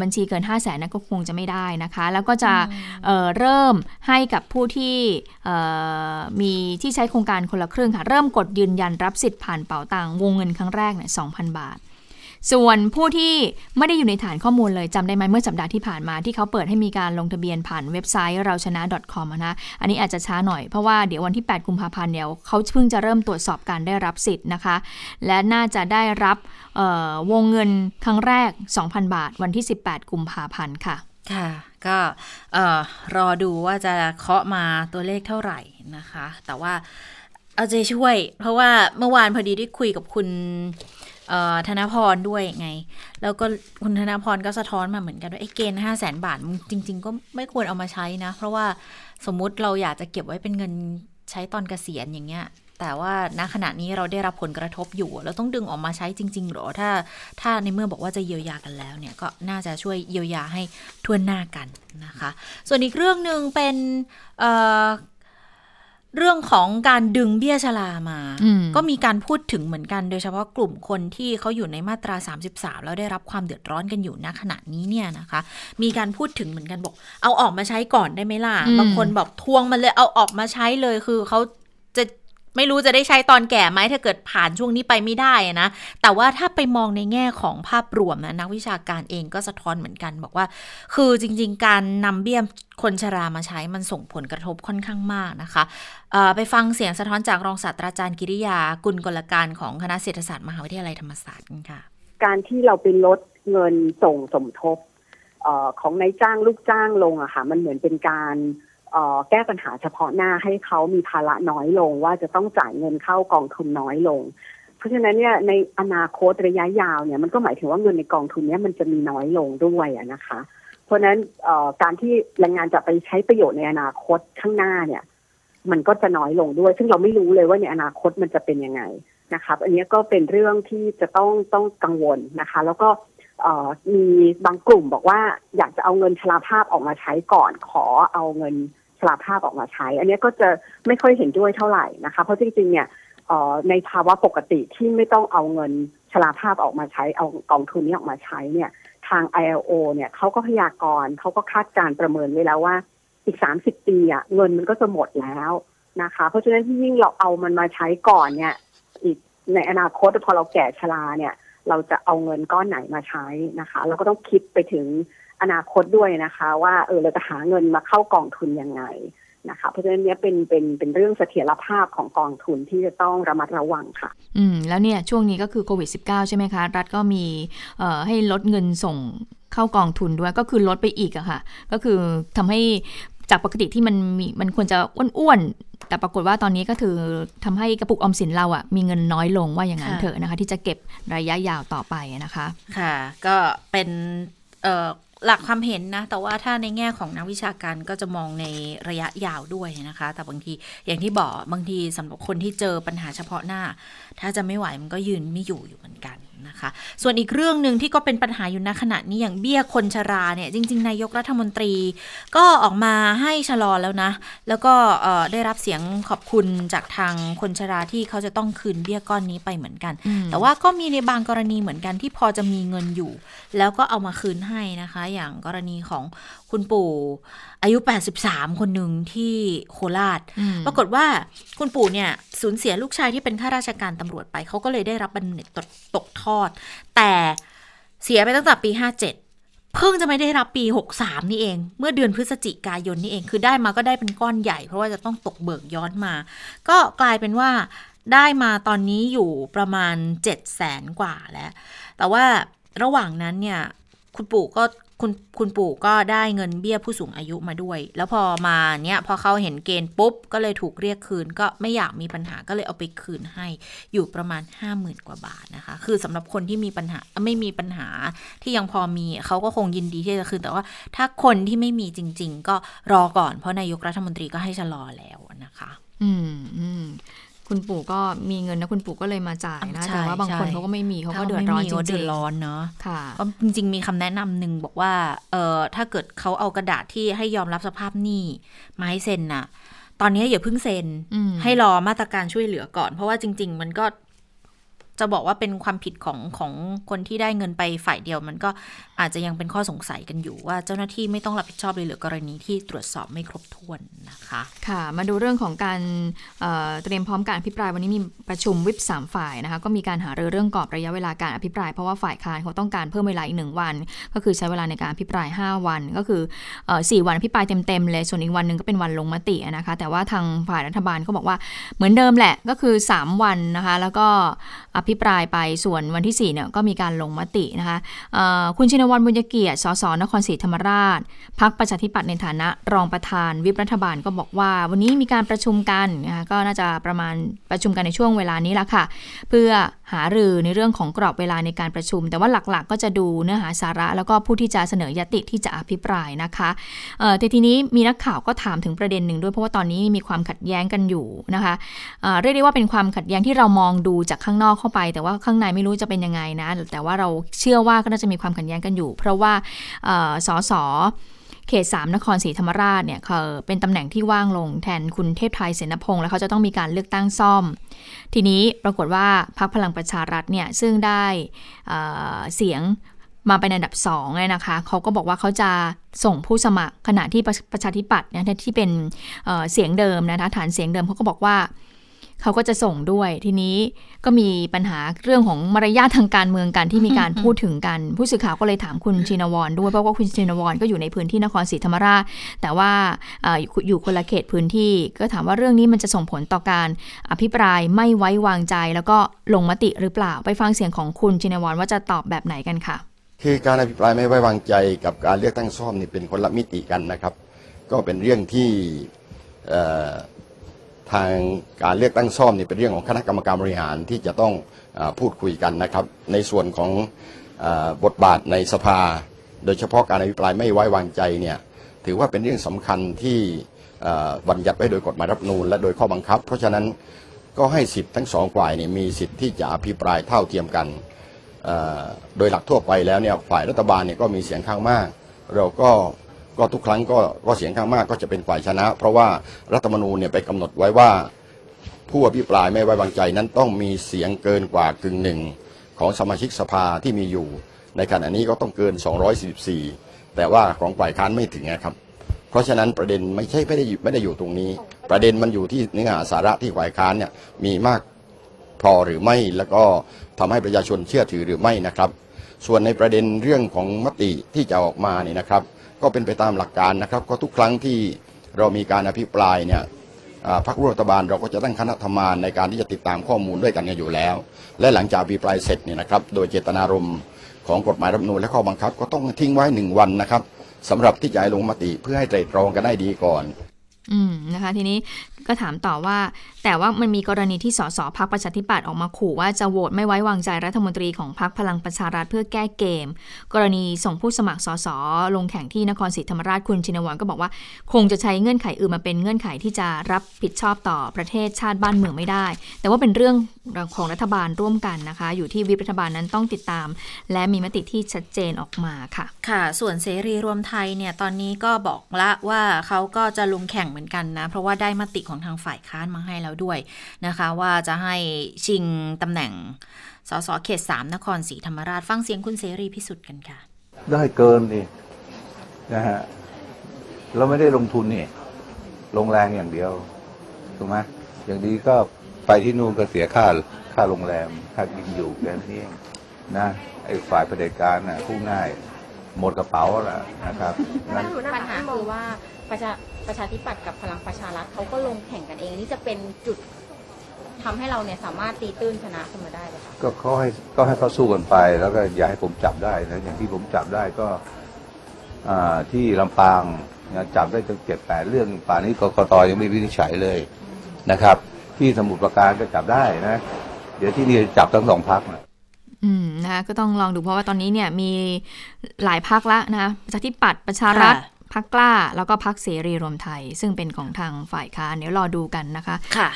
บัญชีเกิน 5 0 0แสนนั้นก็คงจะไม่ได้นะคะ แล้วก็จะเเริ่มให้กับผู้ที่มีที่ใช้โครงการคนละครึ่งค่ะ เริ่มกดยืนยันรับสิทธิ์ผ่านเป๋าตังวงเงินครั้งแรกเนี่ยสองบาท ส่วนผู้ที่ไม่ได้อยู่ในฐานข้อมูลเลยจำได้ไหมเมื่อสัปดาห์ที่ผ่านมาที่เขาเปิดให้มีการลงทะเบียนผ่านเว็บไซต์เราชนะ .com นะอันนี้อาจจะช้าหน่อยเพราะว่าเดี๋ยววันที่ 8 กุมภาพันธ์เดี๋ยวเขาเพิ่งจะเริ่มตรวจสอบการได้รับสิทธิ์นะคะ และน่าจะได้รับวงเงินครั้งแรก 2,000 บาท วันที่ 18 กุมภาพันธ์ค่ะ
ค่ะ ก็รอดูว่าจะเคาะมาตัวเลขเท่าไหร่นะคะ แต่ว่าเอาใจช่วย เพราะว่าเมื่อวานพอดีได้คุยกับคุณ ธนพรด้วยไง แล้วก็คุณธนพรก็สะท้อนมาเหมือนกันว่าไอ้เกณฑ์ห้าแสนบาทจริง ๆ ก็ไม่ควรเอามาใช้นะ เพราะว่าสมมุติเราอยากจะเก็บไว้เป็นเงินใช้ตอนเกษียณอย่างเงี้ย แต่ว่าณขณะนี้เราได้รับผลกระทบอยู่เราต้องดึงออกมาใช้จริง ๆ หรอ ถ้าถ้าในเมื่อบอกว่าจะเยียวยากันแล้วเนี่ยก็น่าจะช่วยเยียวยาให้ทวนหน้ากันนะคะ ส่วนอีกเรื่องหนึ่งเป็น เรื่องของการดึงเบี้ยชรามา ก็มีการพูดถึงเหมือนกัน โดยเฉพาะกลุ่มคนที่เขาอยู่ในมาตรา 33 แล้วได้รับความเดือดร้อนกันอยู่ณขณะนี้เนี่ยนะคะ มีการพูดถึงเหมือนกันบอก เอาออกมาใช้ก่อนได้ไหมล่ะ บางคนบอกทวงมันเลยเอาออกมาใช้เลยคือเขาจะ ไม่รู้จะได้ใช้ตอนแก่ไหมถ้าเกิดผ่านช่วงนี้ไปไม่ได้นะ แต่ว่าถ้าไปมองในแง่ของภาพรวมนะนักวิชาการเองก็สะท้อนเหมือนกัน บอกว่า คือจริง ๆ การนำเบี้ยคนชรามาใช้มันส่งผลกระทบค่อนข้างมากนะคะไปฟังเสียงสะท้อนจากรองศาสตราจารย์กิริยา กุลกลการของคณะเศรษฐศาสตร์มหาวิทยาลัยธรรมศาสตร์กันค่ะ
การที่เราไปลดเงินส่งสมทบอของนายจ้างลูกจ้างลงอะค่ะมันเหมือนเป็นการ แก้ปัญหาเฉพาะหน้าให้เขามีภาระน้อยลง ว่าจะต้องจ่ายเงินเข้ากองทุนน้อยลง เพราะฉะนั้นเนี่ยในอนาคตระยะยาวเนี่ยมันก็หมายถึงว่าเงินในกองทุนนี้มันจะมีน้อยลงด้วยนะคะ เพราะฉะนั้นการที่แรงงานจะไปใช้ประโยชน์ในอนาคตข้างหน้าเนี่ย มันก็จะน้อยลงด้วย ซึ่งเราไม่รู้เลยว่าในอนาคตมันจะเป็นยังไงนะคะอันนี้ก็เป็นเรื่องที่จะต้องต้องกังวลนะคะ แล้วก็มีบางกลุ่มบอกว่าอยากจะเอาเงินชราภาพออกมาใช้ก่อนขอเอาเงิน ชราภาพออกมาใช้ อันนี้ก็จะไม่ค่อยเห็นด้วยเท่าไหร่นะคะ เพราะจริงๆเนี่ยในภาวะปกติที่ไม่ต้องเอาเงินชราภาพออกมาใช้เอากองทุนนี้ออกมาใช้เนี่ย ทาง ILO เนี่ยเขาก็พยากรณ์เขาก็คาดการประเมินไว้แล้วว่าอีกสามสิบปีอะเงินมันก็จะหมดแล้วนะคะ เพราะฉะนั้นที่ยิ่งเราเอามันมาใช้ก่อนเนี่ย อีกในอนาคตพอเราแก่ชราเนี่ย เราจะเอาเงินก้อนไหนมาใช้นะคะ เราก็ต้องคิดไปถึง อนาคตด้วยนะคะ ว่าเออเราจะหาเงินมาเข้ากองทุนยังไงนะคะเพราะฉะนั้นเนี้ยเป็นเป็นเป็นเรื่องเสถียรภาพของกองทุนที่จะต้องระมัดระวังค่ะ
อืมแล้วเนี่ยช่วงนี้ก็คือโควิด -19 ใช่ไหมคะ รัฐก็มีเอ่อให้ลดเงินส่งเข้ากองทุนด้วยก็คือลดไปอีกอะค่ะ ก็คือทำให้จากปกติที่มันมีมันควรจะอ้วนๆแต่ปรากฏว่าตอนนี้ก็คือทำให้กระปุกออมสินเราอะมีเงินน้อยลงว่าอย่างนั้น
ค่ะ
เถอะนะคะ ที่จะเก็บระยะยาวต่อไปนะคะ
ค่ะ ก็เป็นเอ่อ หลักความเห็นนะ แต่ว่าถ้าในแง่ของนักวิชาการก็จะมองในระยะยาวด้วยนะคะ แต่บางทีอย่างที่บอกบางทีสำหรับคนที่เจอปัญหาเฉพาะหน้า ถ้าจะไม่ไหวมันก็ยืนไม่อยู่อยู่เหมือนกัน นะคะ ส่วนอีกเรื่องหนึ่งที่ก็เป็นปัญหาอยู่ณขณะนี้อย่างเบี้ยคนชราเนี่ยจริง ๆ นายกรัฐมนตรี ก็ออกมาให้ชะลอแล้วนะ แล้วก็เอ่อได้รับเสียงขอบคุณจากทางคนชราที่เขาจะต้องคืนเบี้ยก้อนนี้ไปเหมือนกัน
อืม
แต่ว่าก็มีในบางกรณีเหมือนกันที่พอจะมีเงินอยู่ แล้วก็เอามาคืนให้นะคะ อย่างกรณีของคุณปู่อายุ 83 คนหนึ่งที่โคราช
อืม
ปรากฏว่าคุณปู่เนี่ยสูญเสียลูกชายที่เป็นข้าราชการตำรวจไป เขาก็เลยได้รับบำเหน็จตกตกทอด แต่เสียไปตั้งแต่ปี 57 เพิ่งจะไม่ได้รับปี 63 นี่เอง เมื่อเดือนพฤศจิกายนนี่เอง คือได้มาก็ได้เป็นก้อนใหญ่ เพราะว่าจะต้องตกเบิกย้อนมา ก็กลายเป็นว่าได้มาตอนนี้อยู่ประมาณ 7 0 0แสนกว่าแล้ว แต่ว่าระหว่างนั้นเนี่ย คุณปู่ก็ คุณคุณปู่ก็ได้เงินเบี้ยผู้สูงอายุมาด้วย แล้วพอมาเนี่ยพอเขาเห็นเกณฑ์ปุ๊บ ก็เลยถูกเรียกคืน ก็ไม่อยากมีปัญหาก็เลยเอาไปคืนให้อยู่ประมาณ 5 0,000 กว่าบาทนะคะ คือสำหรับคนที่มีปัญหาไม่มีปัญหาที่ยังพอมีเขาก็คงยินดีที่จะคืน แต่ว่าถ้าคนที่ไม่มีจริง ๆ ก็รอก่อนเพราะนายกรัฐมนตรีก็ให้ชะลอแล้วนะคะ
อืมอืม คุณปู่ก็มีเงินนะคุณปู่ก็เลยมาจ่ายนะ
ใช่
แต่ว่าบางคน
ใช่
เขาก็ไม่มีเขาก็
ถ้
เดือดร้อน
ไม่มี
จ
ก็เดื
ริ
อด
ง
ร้อนเนาะ
ๆค่ะ
ก็จริงๆมีคำแนะนำหนึ่งบอกว่าเอ่อถ้าเกิดเขาเอากระดาษที่ให้ยอมรับสภาพหนี้มาให้เซ็นน่ะ ตอนนี้อย่าเพิ่งเซ็น
อืม
ให้รอมาตรการช่วยเหลือก่อน เพราะว่าจริง ๆ มันก็ จะบอกว่าเป็นความผิดของของคนที่ได้เงินไปฝ่ายเดียวมันก็อาจจะยังเป็นข้อสงสัยกันอยู่ว่าเจ้าหน้าที่ไม่ต้องรับผิดชอบเลยหรือกรณีที่ตรวจสอบไม่ครบถ้วนนะคะ
ค่ะ มาดูเรื่องของการเเตรียมพร้อมการอภิปรายวันนี้มีประชุมวิปสามฝ่ายนะคะก็มีการหารือเรื่องกรอบระยะเวลาการอภิปรายเพราะว่าฝ่ายค้านเขาต้องการเพิ่มเวลาอีกหนึ่งวัน ก็คือใช้เวลาในการอภิปราย 5 วัน ก็คือเอ่อสี่วันอภิปรายเต็มๆเลยส่วนอีกวันหนึ่งก็เป็นวันลงมตินะคะแต่ว่าทางฝ่ายรัฐบาลก็บอกว่าเหมือนเดิมแหละก็คือ 3 วันนะคะแล้วก็อภิปรายไปส่วนวันที่ 4 เนี่ยก็มีการลงมตินะคะคุณชินวรบุญเกียรติ สสนครศรีธรรมราชพักประชาธิปัตย์ในฐานะรองประธานวิปรัฐบาลก็บอกว่า วันนี้มีการประชุมกันนะคะก็น่าจะประมาณประชุมกันในช่วงเวลานี้ละค่ะ เพื่อ หารือในเรื่องของกรอบเวลาในการประชุม แต่ว่าหลักๆก็จะดูเนื้อหาสาระ แล้วก็ผู้ที่จะเสนอยติที่จะอภิปรายนะคะแต่ทีนี้มีนักข่าวก็ถามถึงประเด็นหนึ่งด้วยเพราะว่าตอนนี้มีความขัดแย้งกันอยู่นะคะเเรียกได้ว่าเป็นความขัดแย้งที่เรามองดูจากข้างนอกเข้าไป แต่ว่าข้างในไม่รู้จะเป็นยังไงนะแต่ว่าเราเชื่อว่าก็น่าจะมีความขัดแย้งกันอยู่ เพราะว่าเอ่อสส เขต 3 นครศรีธรรมราชเนี่ยเขาเป็นตำแหน่งที่ว่างลงแทนคุณเทพไทยเสนพงษ์แล้วเขาจะต้องมีการเลือกตั้งซ่อม ทีนี้ปรากฏว่าพรรคพลังประชารัฐเนี่ยซึ่งได้เเสียงมาเป็นอันดับ2เนี่ยนะคะเขาก็บอกว่าเขาจะส่งผู้สมัครขณะที่ประประชาธิปัตย์เนี่ยที่เป็นเเสียงเดิมนะคะฐานเสียงเดิมเขาก็บอกว่า เขาก็จะส่งด้วยทีนี้ก็มีปัญหาเรื่องของมารยาททางการเมืองกันที่มีการพูดถึงกัน ผู้สื่อข่าวก็เลยถามคุณชินวรด้วยเพราะว่าคุณชินวรก็อยู่ในพื้นที่นครศรีธรรมราช แต่ว่าเอ่ออยู่อยู่คนละเขตพื้นที่ ก็ถามว่าเรื่องนี้มันจะส่งผลต่อการอภิปรายไม่ไว้วางใจ แล้วก็ลงมติหรือเปล่าไปฟังเสียงของคุณชินวรว่าจะตอบแบบไหนกันค่ะ
คือการอภิปรายไม่ไว้วางใจกับการเลือกตั้งซ่อมนี่เป็นคนละมิติกันนะครับ ก็เป็นเรื่องที่เอ่อ ทางการเลือกตั้งซ่อมนี่เป็นเรื่องของคณะกรรมการบริหารที่จะต้องอพูดคุยกันนะครับ ในส่วนของอบทบาทในสภา โดยเฉพาะการอภิปรายไม่ไว้วางใจเนี่ยถือว่าเป็นเรื่องสำคัญที่บัญญัติไว้โดยกฎหมายรัฐนูญและโดยข้อบังคับ เพราะฉะนั้นก็ให้สิทธิ์ทั้งสองฝ่ายเนี่ยมีสิทธิ์ที่จะอภิปรายเท่าเทียมกัน โดยหลักทั่วไปแล้วเนี่ยฝ่ายรัฐบาลเนี่ยก็มีเสียงข้างมาก เราก็ ก็ทุกครั้งก็ก็เสียงข้างมากก็จะเป็นฝ่ายชนะ เพราะว่ารัฐธรรมนูญเนี่ยไปกำหนดไว้ว่า ผู้อภิปรายไม่ไว้วางใจนั้นต้องมีเสียงเกินกว่ากึ่งหนึ่งของสมาชิกสภาที่มีอยู่ ในขณะนี้ก็ต้องเกิน 244 แต่ว่าของฝ่ายค้านไม่ถึงนะครับ เพราะฉะนั้นประเด็นไม่ใช่ไม่ได้ไม่ได้อยู่ตรงนี้ ประเด็นมันอยู่ที่เนื้อหาสาระที่ฝ่ายค้านเนี่ยมีมากพอหรือไม่แล้วก็ทำให้ประชาชนเชื่อถือหรือไม่นะครับ ส่วนในประเด็นเรื่องของมติที่จะออกมาเนี่ยนะครับ ก็เป็นไปตามหลักการนะครับ ก็ทุกครั้งที่เรามีการอภิปรายเนี่ยพรรครัฐบาลเราก็จะตั้งคณะทำงานในการที่จะติดตามข้อมูลด้วยกันกันอยู่แล้ว และหลังจากอภิปรายเสร็จเนี่ยนะครับ โดยเจตนารมณ์ของกฎหมายรัฐมนูลและข้อบังคับ ก็ต้องทิ้งไว้หนึ่งวันนะครับสำหรับที่จะลงมติเพื่อให้ไตรตรองกันได้ดีก่อน
อืมนะคะ ทีนี้ก็ถามต่อว่า แต่ว่ามันมีกรณีที่สสพักประชาธิปัตย์ออกมาขู่ว่าจะโหวตไม่ไว้วางใจรัฐมนตรีของพักพลังประชารัฐเพื่อแก้เกม กรณีส่งผู้สมัครสสลงแข่งที่นครศรีธรรมราชคุณชินวรก็บอกว่า คงจะใช้เงื่อนไขอื่นมาเป็นเงื่อนไขที่จะรับผิดชอบต่อประเทศชาติบ้านเมืองไม่ได้ แต่ว่าเป็นเรื่องของรัฐบาลร่วมกันนะคะ อยู่ที่วิปรัฐบาลนั้นต้องติดตาม และมีมติที่ชัดเจนออกมาค่ะ
ค่ะ ส่วนเสรีรวมไทยเนี่ยตอนนี้ก็บอกละว่าเขาก็จะลงแข่งเหมือนกันนะ เพราะว่าได้มติของทางฝ่ายค้านมาให้แล้วด้วยนะคะ ว่าจะให้ชิงตำแหน่งสสเขต3นครศรีธรรมราชฟังเสียงคุณเสรีพิสุทธิ์กันค่ะ
ได้เกินนี่นะฮะเราไม่ได้ลงทุนนี่ลงแรงอย่างเดียวถูกไหมอย่างดีก็ไปที่นู่นก็เสียค่าค่าโรงแรมค่ากินอยู่แค่นี้เองนะไอ้ฝ่ายเผด็จการน่ะผู้ง่ายหมดกระเป๋าแล้วนะครับนั้น
ปัญหาคือว่าประชา ประชาธิปัตย์กับพลังประชารัฐเขาก็ลงแข่งกันเอง นี่จะเป็นจุดทำให้เราเนี่ยสามารถตีตื้นชนะขึ้นมาได้ไหมคะ
ก็เขาให้ก็ให้เขาสู้กันไป แล้วก็อย่าให้ผมจับได้นะอย่างที่ผมจับได้ก็อ่าที่ลำปางนะจับได้ตั้งเจ็ดแปดเรื่องป่านนี้กกตยังไม่วินิจฉัยเลยนะครับ ที่สมุทรปราการก็จับได้นะ เดี๋ยวที่นี่จับทั้งสองพักนะ
อืมนะคะก็ต้องลองดูเพราะว่าตอนนี้เนี่ยมีหลายพักละนะคะประชาธิปัตย์ประชารัฐ
ค่ะ
พักกล้าแล้วก็พักเสรีรวมไทย ซึ่งเป็นของทางฝ่ายค้านเดี๋ยวรอดูกันนะคะ
ค่ะ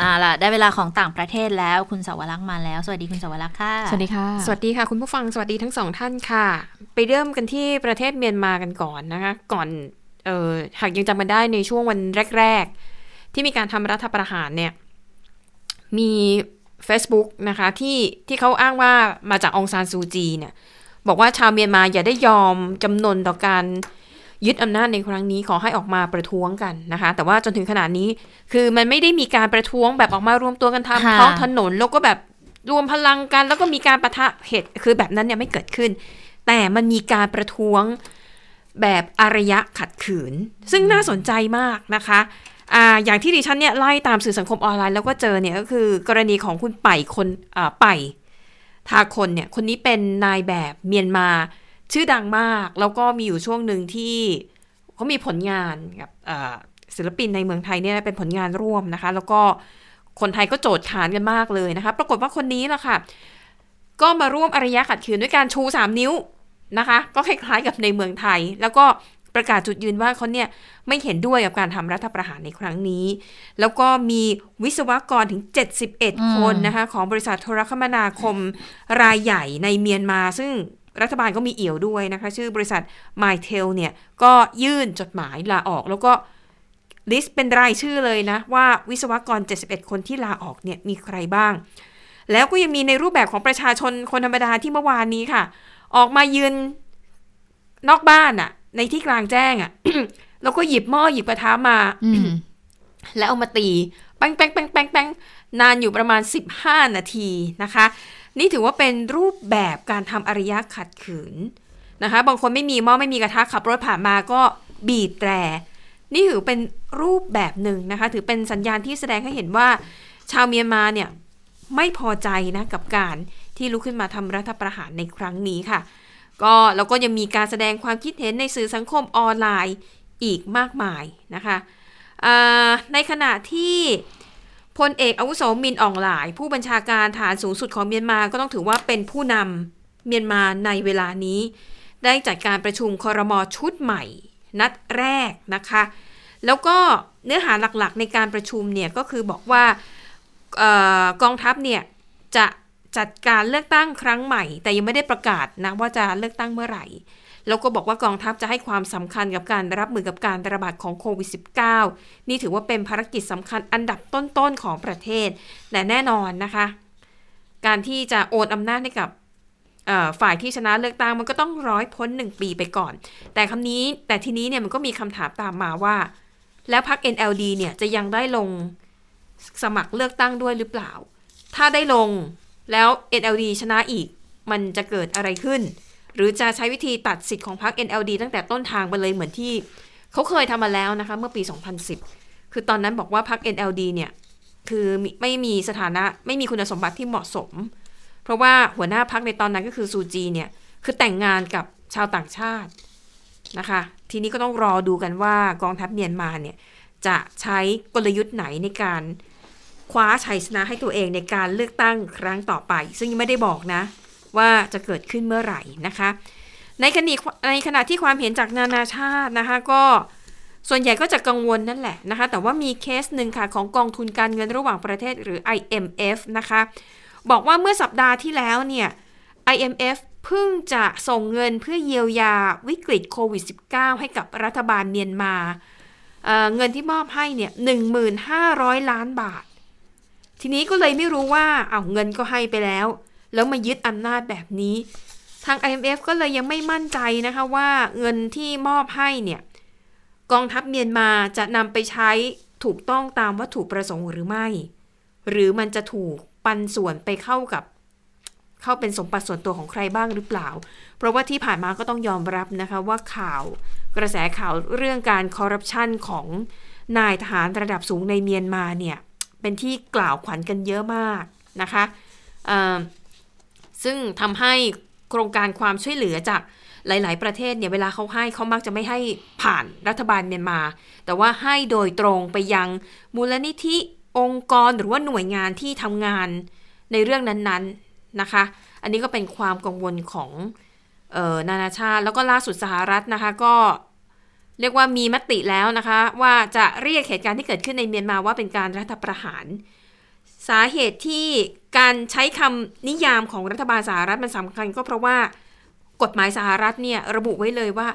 อ่าล่ะได้เวลาของต่างประเทศแล้วคุณสาวรักษ์มาแล้ว สวัสดีคุณสาวรักษ์ค่ะ
สวัสดีค่ะ
สวัสดีค่ะ คุณผู้ฟังสวัสดีทั้งสองท่านค่ะ ไปเริ่มกันที่ประเทศเมียนมากันก่อนนะคะ ก่อนเออหากยังจำกันได้ในช่วงวันแรก ๆ ที่มีการทำรัฐประหารเนี่ย มี Facebook นะคะที่ที่เขาอ้างว่ามาจากองซานซูจีเนี่ยบอกว่าชาวเมียนมาอย่าได้ยอมจำนนต่อการ ยึดอำนาจในครั้งนี้ขอให้ออกมาประท้วงกันนะคะ แต่ว่าจนถึงขนาดนี้ คือมันไม่ได้มีการประท้วงแบบออกมารวมตัวกันทำ
ค่ะ
ท้องถนนแล้วก็แบบรวมพลังกัน แล้วก็มีการประทะเหตุคือแบบนั้นเนี่ยไม่เกิดขึ้น แต่มันมีการประท้วงแบบอารยะขัดขืน ซึ่งน่าสนใจมากนะคะอ่าอย่างที่ดิฉันเนี่ยไล่ตามสื่อสังคมออนไลน์แล้วก็เจอเนี่ยก็คือกรณีของคุณไป่คนอ่าไป่ทาคนเนี่ยคนนี้เป็นนายแบบเมียนมา ชื่อดังมาก แล้วก็มีอยู่ช่วงหนึ่งที่เขามีผลงานกับอ่าศิลปินในเมืองไทยเนี่ยเป็นผลงานร่วมนะคะ แล้วก็คนไทยก็โจทย์ขานกันมากเลยนะคะ ปรากฏว่าคนนี้แหละค่ะ ก็มาร่วมอารยะขัดขืนด้วยการชู 3 นิ้วนะคะ ก็คล้ายๆกับในเมืองไทย แล้วก็ประกาศจุดยืนว่าเขาเนี่ยไม่เห็นด้วยกับการทำรัฐประหารในครั้งนี้ แล้วก็มีวิศวกรถึง 71 คนนะคะ ของบริษัทโทรคมนาคมรายใหญ่ในเมียนมา ซึ่ง รัฐบาลก็มีเอี่ยวด้วยนะคะ ชื่อบริษัท m y t e l เนี่ย ก็ยื่นจดหมายลาออก แล้วก็ลิสต์เป็นรายชื่อเลยนะ ว่าวิศวกร 71 คนที่ลาออกเนี่ยมีใครบ้าง แล้วก็ยังมีในรูปแบบของประชาชนคนธรรมดาที่เมื่อวานนี้ค่ะ ออกมายืนนอกบ้านอะในที่กลางแจ้งอะแล้วก็หยิบหม้อหยิบกระทะมา
อืม
แล้วเอามาตีแป้งแป้งแป้งแป้งแป้งนานอยู่ประมาณ 15 นาทีนะคะ นี่ถือว่าเป็นรูปแบบการทำอารยะขัดขืนนะคะ บางคนไม่มีหม้อไม่มีกระทะขับรถผ่านมาก็บีบแตร นี่ถือเป็นรูปแบบหนึ่งนะคะ ถือเป็นสัญญาณที่แสดงให้เห็นว่า ชาวเมียนมาเนี่ยไม่พอใจนะกับการที่ลุกขึ้นมาทำรัฐประหารในครั้งนี้ค่ะ ก็แล้วก็ยังมีการแสดงความคิดเห็นในสื่อสังคมออนไลน์อีกมากมายนะคะในขณะที่ พลเอกอาวุโสมินอองหลาย ผู้บัญชาการฐานสูงสุดของเมียนมาก็ต้องถือว่าเป็นผู้นำเมียนมาในเวลานี้ ได้จัดการประชุมคอรมอชุดใหม่ นัดแรกนะคะ แล้วก็เนื้อหาหลักๆในการประชุมเนี่ยก็คือบอกว่าออกองทัพเนี่ยจะจัดการเลือกตั้งครั้งใหม่ แต่ยังไม่ได้ประกาศนะว่าจะเลือกตั้งเมื่อไหร่ แล้วก็บอกว่ากองทัพจะให้ความสำคัญกับการรับมือกับการระบาดของโควิด -19 นี่ถือว่าเป็นภารกิจสำคัญอันดับต้นๆของประเทศ แต่แน่นอนนะคะ การที่จะโอนอำนาจให้กับฝ่ายที่ชนะเลือกตั้งมันก็ต้องร้อยพ้นหนึ่งปีไปก่อน แต่คำนี้แต่ทีนี้เนี่ยมันก็มีคำถามตามมาว่า แล้วพรรค NLD เนี่ยจะยังได้ลงสมัครเลือกตั้งด้วยหรือเปล่า ถ้าได้ลงแล้ว NLD ชนะอีกมันจะเกิดอะไรขึ้น หรือจะใช้วิธีตัดสิทธิ์ของพรรค NLD ตั้งแต่ต้นทางไปเลยเหมือนที่เขาเคยทำมาแล้วนะคะ เมื่อปี 2010 คือตอนนั้นบอกว่าพรรค NLD เนี่ยคือไม่มีสถานะไม่มีคุณสมบัติที่เหมาะสมเพเพราะว่าหัวหน้าพักในตอนนั้นก็คือซูจีเนี่ยคือแต่งงานกับชาวต่างชาตินะคะ ทีนี้ก็ต้องรอดูกันว่ากองทัพเมียนมาเนี่ยจะใช้กลยุทธ์ไหนในการคว้าชัยชนะให้ตัวเองในการเลือกตั้งครั้งต่อไป ซึ่งยังไม่ได้บอกนะ ว่าจะเกิดขึ้นเมื่อไหร่นะคะ ในขณะในขณะที่ความเห็นจากนานาชาตินะคะก็ส่วนใหญ่ก็จะกังวลนั่นแหละนะคะ แต่ว่ามีเคสหนึ่งค่ะของกองทุนการเงินระหว่างประเทศหรือ IMF นะคะ บอกว่าเมื่อสัปดาห์ที่แล้วเนี่ย IMF เพิ่งจะส่งเงินเพื่อเยียวยาวิกฤตโควิด -19 ให้กับรัฐบาลเมียนมาเเงินที่มอบให้เนี่ย1,500 ล้านบาท ทีนี้ก็เลยไม่รู้ว่าเอาเงินก็ให้ไปแล้ว แล้วมายึดอำนาจแบบนี้ ทาง IMF ก็เลยยังไม่มั่นใจนะคะว่าเงินที่มอบให้เนี่ยกองทัพเมียนมาจะนำไปใช้ถูกต้องตามวัตถุประสงค์หรือไม่ หรือมันจะถูกปันส่วนไปเข้ากับ เข้าเป็นสมบัติส่วนตัวของใครบ้างหรือเปล่า เพราะว่าที่ผ่านมาก็ต้องยอมรับนะคะว่าข่าวกระแสข่าวเรื่องการคอร์รัปชันของนายทหารระดับสูงในเมียนมาเนี่ย เป็นที่กล่าวขวัญกันเยอะมากนะคะ ซึ่งทำให้โครงการความช่วยเหลือจากหลาย ๆ ประเทศเนี่ยเวลาเขาให้เขามักจะไม่ให้ผ่านรัฐบาลเมียนมา แต่ว่าให้โดยตรงไปยังมูลนิธิองค์กรหรือว่าหน่วยงานที่ทำงานในเรื่องนั้น ๆนะคะ อันนี้ก็เป็นความกังวลของออนานาชาติ แล้วก็ล่าสุดสหรัฐนะคะก็เรียกว่ามีมติแล้วนะคะ ว่าจะเรียกเหตุการณ์ที่เกิดขึ้นในเมียนมาว่าเป็นการรัฐประหาร สาเหตุที่ การใช้คำนิยามของรัฐบาลสหรัฐมันสำคัญก็เพราะว่ากฎหมายสหรัฐเนี่ยระบุไว้เลยว่า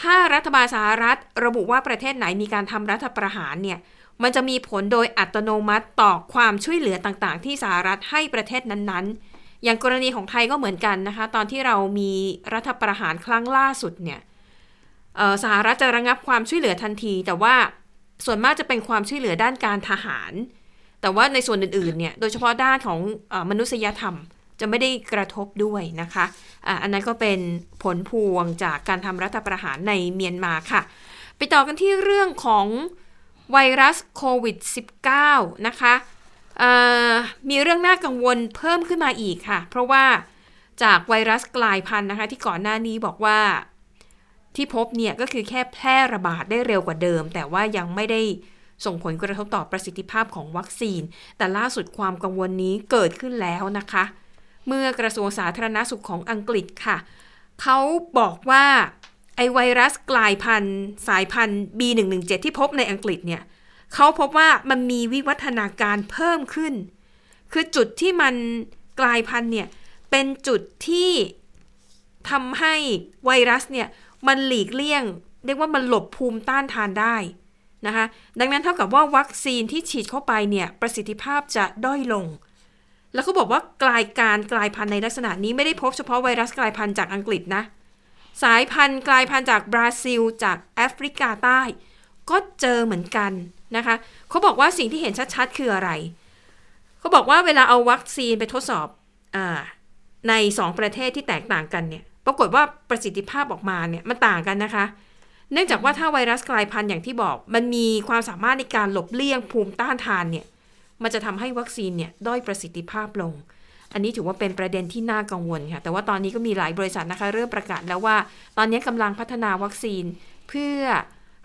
ถ้ารัฐบาลสหรัฐระบุว่าประเทศไหนมีการทำรัฐประหารเนี่ยมันจะมีผลโดยอัตโนมัติต่อความช่วยเหลือต่างๆ ที่สหรัฐให้ประเทศนั้นๆ อย่างกรณีของไทยก็เหมือนกันนะคะ ตอนที่เรามีรัฐประหารครั้งล่าสุดเนี่ยสหรัฐจะระงับความช่วยเหลือทันที แต่ว่าส่วนมากจะเป็นความช่วยเหลือด้านการทหาร แต่ว่าในส่วนอื่นๆเนี่ยโดยเฉพาะด้านของอมนุษยธรรมจะไม่ได้กระทบด้วยนะคะอะอันนั้นก็เป็นผลพวงจากการทำรัฐประหารในเมียนมาค่ะ ไปต่อกันที่เรื่องของไวรัสโควิด -19 นะคะมีเรื่องน่ากังวลเพิ่มขึ้นมาอีกค่ะ เพราะว่าจากไวรัสกลายพันธุ์นะคะ ที่ก่อนหน้านี้บอกว่าที่พบเนี่ยก็คือแค่แพร่ระบาดได้เร็วกว่าเดิม แต่ว่ายังไม่ได้ ส่งผลกระทบต่อประสิทธิภาพของวัคซีน แต่ล่าสุดความกังวลนี้เกิดขึ้นแล้วนะคะ เมื่อกระทรวงสาธารณาสุขของอังกฤษค่ะเขาบอกว่าไอไวรัสกลายพันธุ์สายพันธุ์ B117 ที่พบในอังกฤษเนี่ยเขาพบว่ามันมีวิวัฒนาการเพิ่มขึ้น คือจุดที่มันกลายพันธุ์เนี่ยเป็นจุดที่ทำให้ไวรัสเนี่ยมันหลีกเลี่ยง เรียกว่ามันหลบภูมิต้านทานได้ นะคะ ดังนั้นเท่ากับว่าวัคซีนที่ฉีดเข้าไปเนี่ยประสิทธิภาพจะด้อยลง แล้วเขาบอกว่ากลายการกลายพันธุ์ในลักษณะนี้ไม่ได้พบเฉพาะไวรัสกลายพันธุ์จากอังกฤษนะ สายพันธุ์กลายพันธุ์จากบราซิล จากแอฟริกาใต้ ก็เจอเหมือนกันนะคะเขาบอกว่าสิ่งที่เห็นชัดๆ คืออะไร เขาบอกว่าเวลาเอาวัคซีนไปทดสอบอใน 2 ประเทศที่แตกต่างกันเนี่ย ปรากฏว่าประสิทธิภาพออกมาเนี่ยมันต่างกันนะคะ เนื่องจากว่าถ้าไวรัสกลายพันธุ์อย่างที่บอก มันมีความสามารถในการหลบเลี่ยงภูมิต้านทานเนี่ย มันจะทำให้วัคซีนเนี่ยด้อยประสิทธิภาพลง อันนี้ถือว่าเป็นประเด็นที่น่ากังวลค่ะ แต่ว่าตอนนี้ก็มีหลายบริษัทนะคะ เริ่มประกาศแล้วว่า ตอนนี้กำลังพัฒนาวัคซีนเพื่อ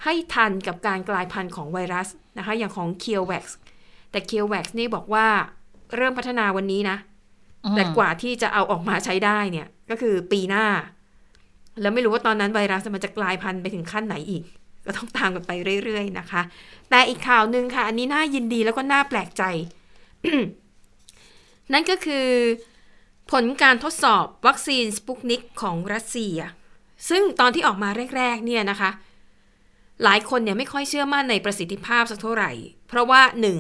ให้ทันกับการกลายพันธุ์ของไวรัสนะคะ อย่างของ c u r e v a x แต่ c u r e v a x นี่บอกว่าเริ่มพัฒนาวันนี้นะ แต่กว่าที่จะเอาออกมาใช้ได้เนี่ย ก็คือปีหน้า แล้วไม่รู้ว่าตอนนั้นไวรัสมันจะกลายพันธุ์ไปถึงขั้นไหนอีก ก็ต้องตามกันไปเรื่อยๆนะคะ แต่อีกข่าวหนึ่งค่ะ อันนี้น่ายินดีแล้วก็น่าแปลกใจ นั่นก็คือผลการทดสอบวัคซีนสปุกนิกของรัสเซีย ซึ่งตอนที่ออกมาแรกๆเนี่ยนะคะ หลายคนเนี่ยไม่ค่อยเชื่อมั่นในประสิทธิภาพสักเท่าไหร่ เพราะว่าหนึ่ง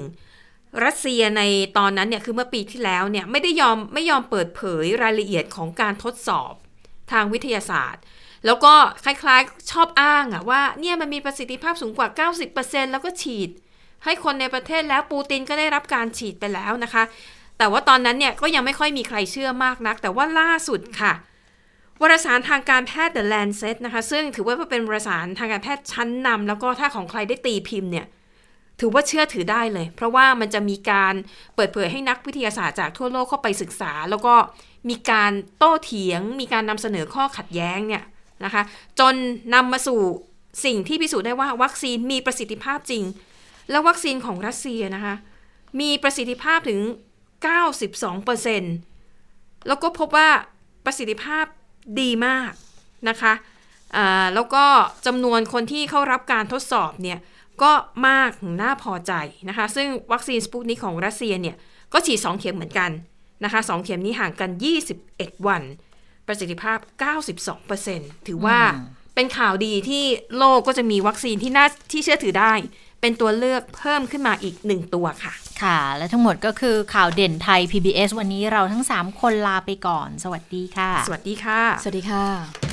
รัสเซียในตอนนั้นเนี่ยคือเมื่อปีที่แล้วเนี่ยไม่ได้ยอมไม่ยอมเปิดเผยรายละเอียดของการทดสอบ ทางวิทยาศาสตร์ แล้วก็คล้ายๆชอบอ้างอะว่าเนี่ยมันมีประสิทธิภาพสูงกว่า 90%แล้วก็ฉีด ให้คนในประเทศแล้วปูตินก็ได้รับการฉีดไปแล้วนะคะ แต่ว่าตอนนั้นเนี่ยก็ยังไม่ค่อยมีใครเชื่อมากนัก แต่ว่าล่าสุดค่ะวารสารทางการแพทย์ The Lancet นะคะ ซึ่งถือว่าเป็นวารสารทางการแพทย์ชั้นนำแล้วก็ถ้าของใครได้ตีพิมพ์เนี่ย ถือว่าเชื่อถือได้เลย เพราะว่ามันจะมีการเปิดเผยให้นักวิทยาศาสตร์จากทั่วโลกเข้าไปศึกษา แล้วก็มีการโต้เถียง มีการนำเสนอข้อขัดแย้งเนี่ยนะคะ จนนำมาสู่สิ่งที่พิสูจน์ได้ว่าวัคซีนมีประสิทธิภาพจริง แล้ววัคซีนของรัสเซียนะคะ มีประสิทธิภาพถึง 92%แล้วก็พบว่าประสิทธิภาพดีมากนะคะแล้วก็จำนวนคนที่เข้ารับการทดสอบเนี่ย ก็มากถึงน่าพอใจนะคะ ซึ่งวัคซีนสปุตนิกของรัสเซียเนี่ย ก็ฉีด 2 เข็มเหมือนกันนะคะ2เข็มนี้ห่างกัน 21 วัน ประสิทธิภาพ 92%ถือว่าเป็นข่าวดีที่โลกก็จะมีวัคซีนที่น่าที่เชื่อถือได้ เป็นตัวเลือกเพิ่มขึ้นมาอีกหนึ่งตัวค่ะ
ค่ะ และทั้งหมดก็คือข่าวเด่นไทย PBS วันนี้เราทั้ง 3 คนลาไปก่อน สวัสดีค่ะ
สวัสดีค่ะ
สวัสดีค่ะ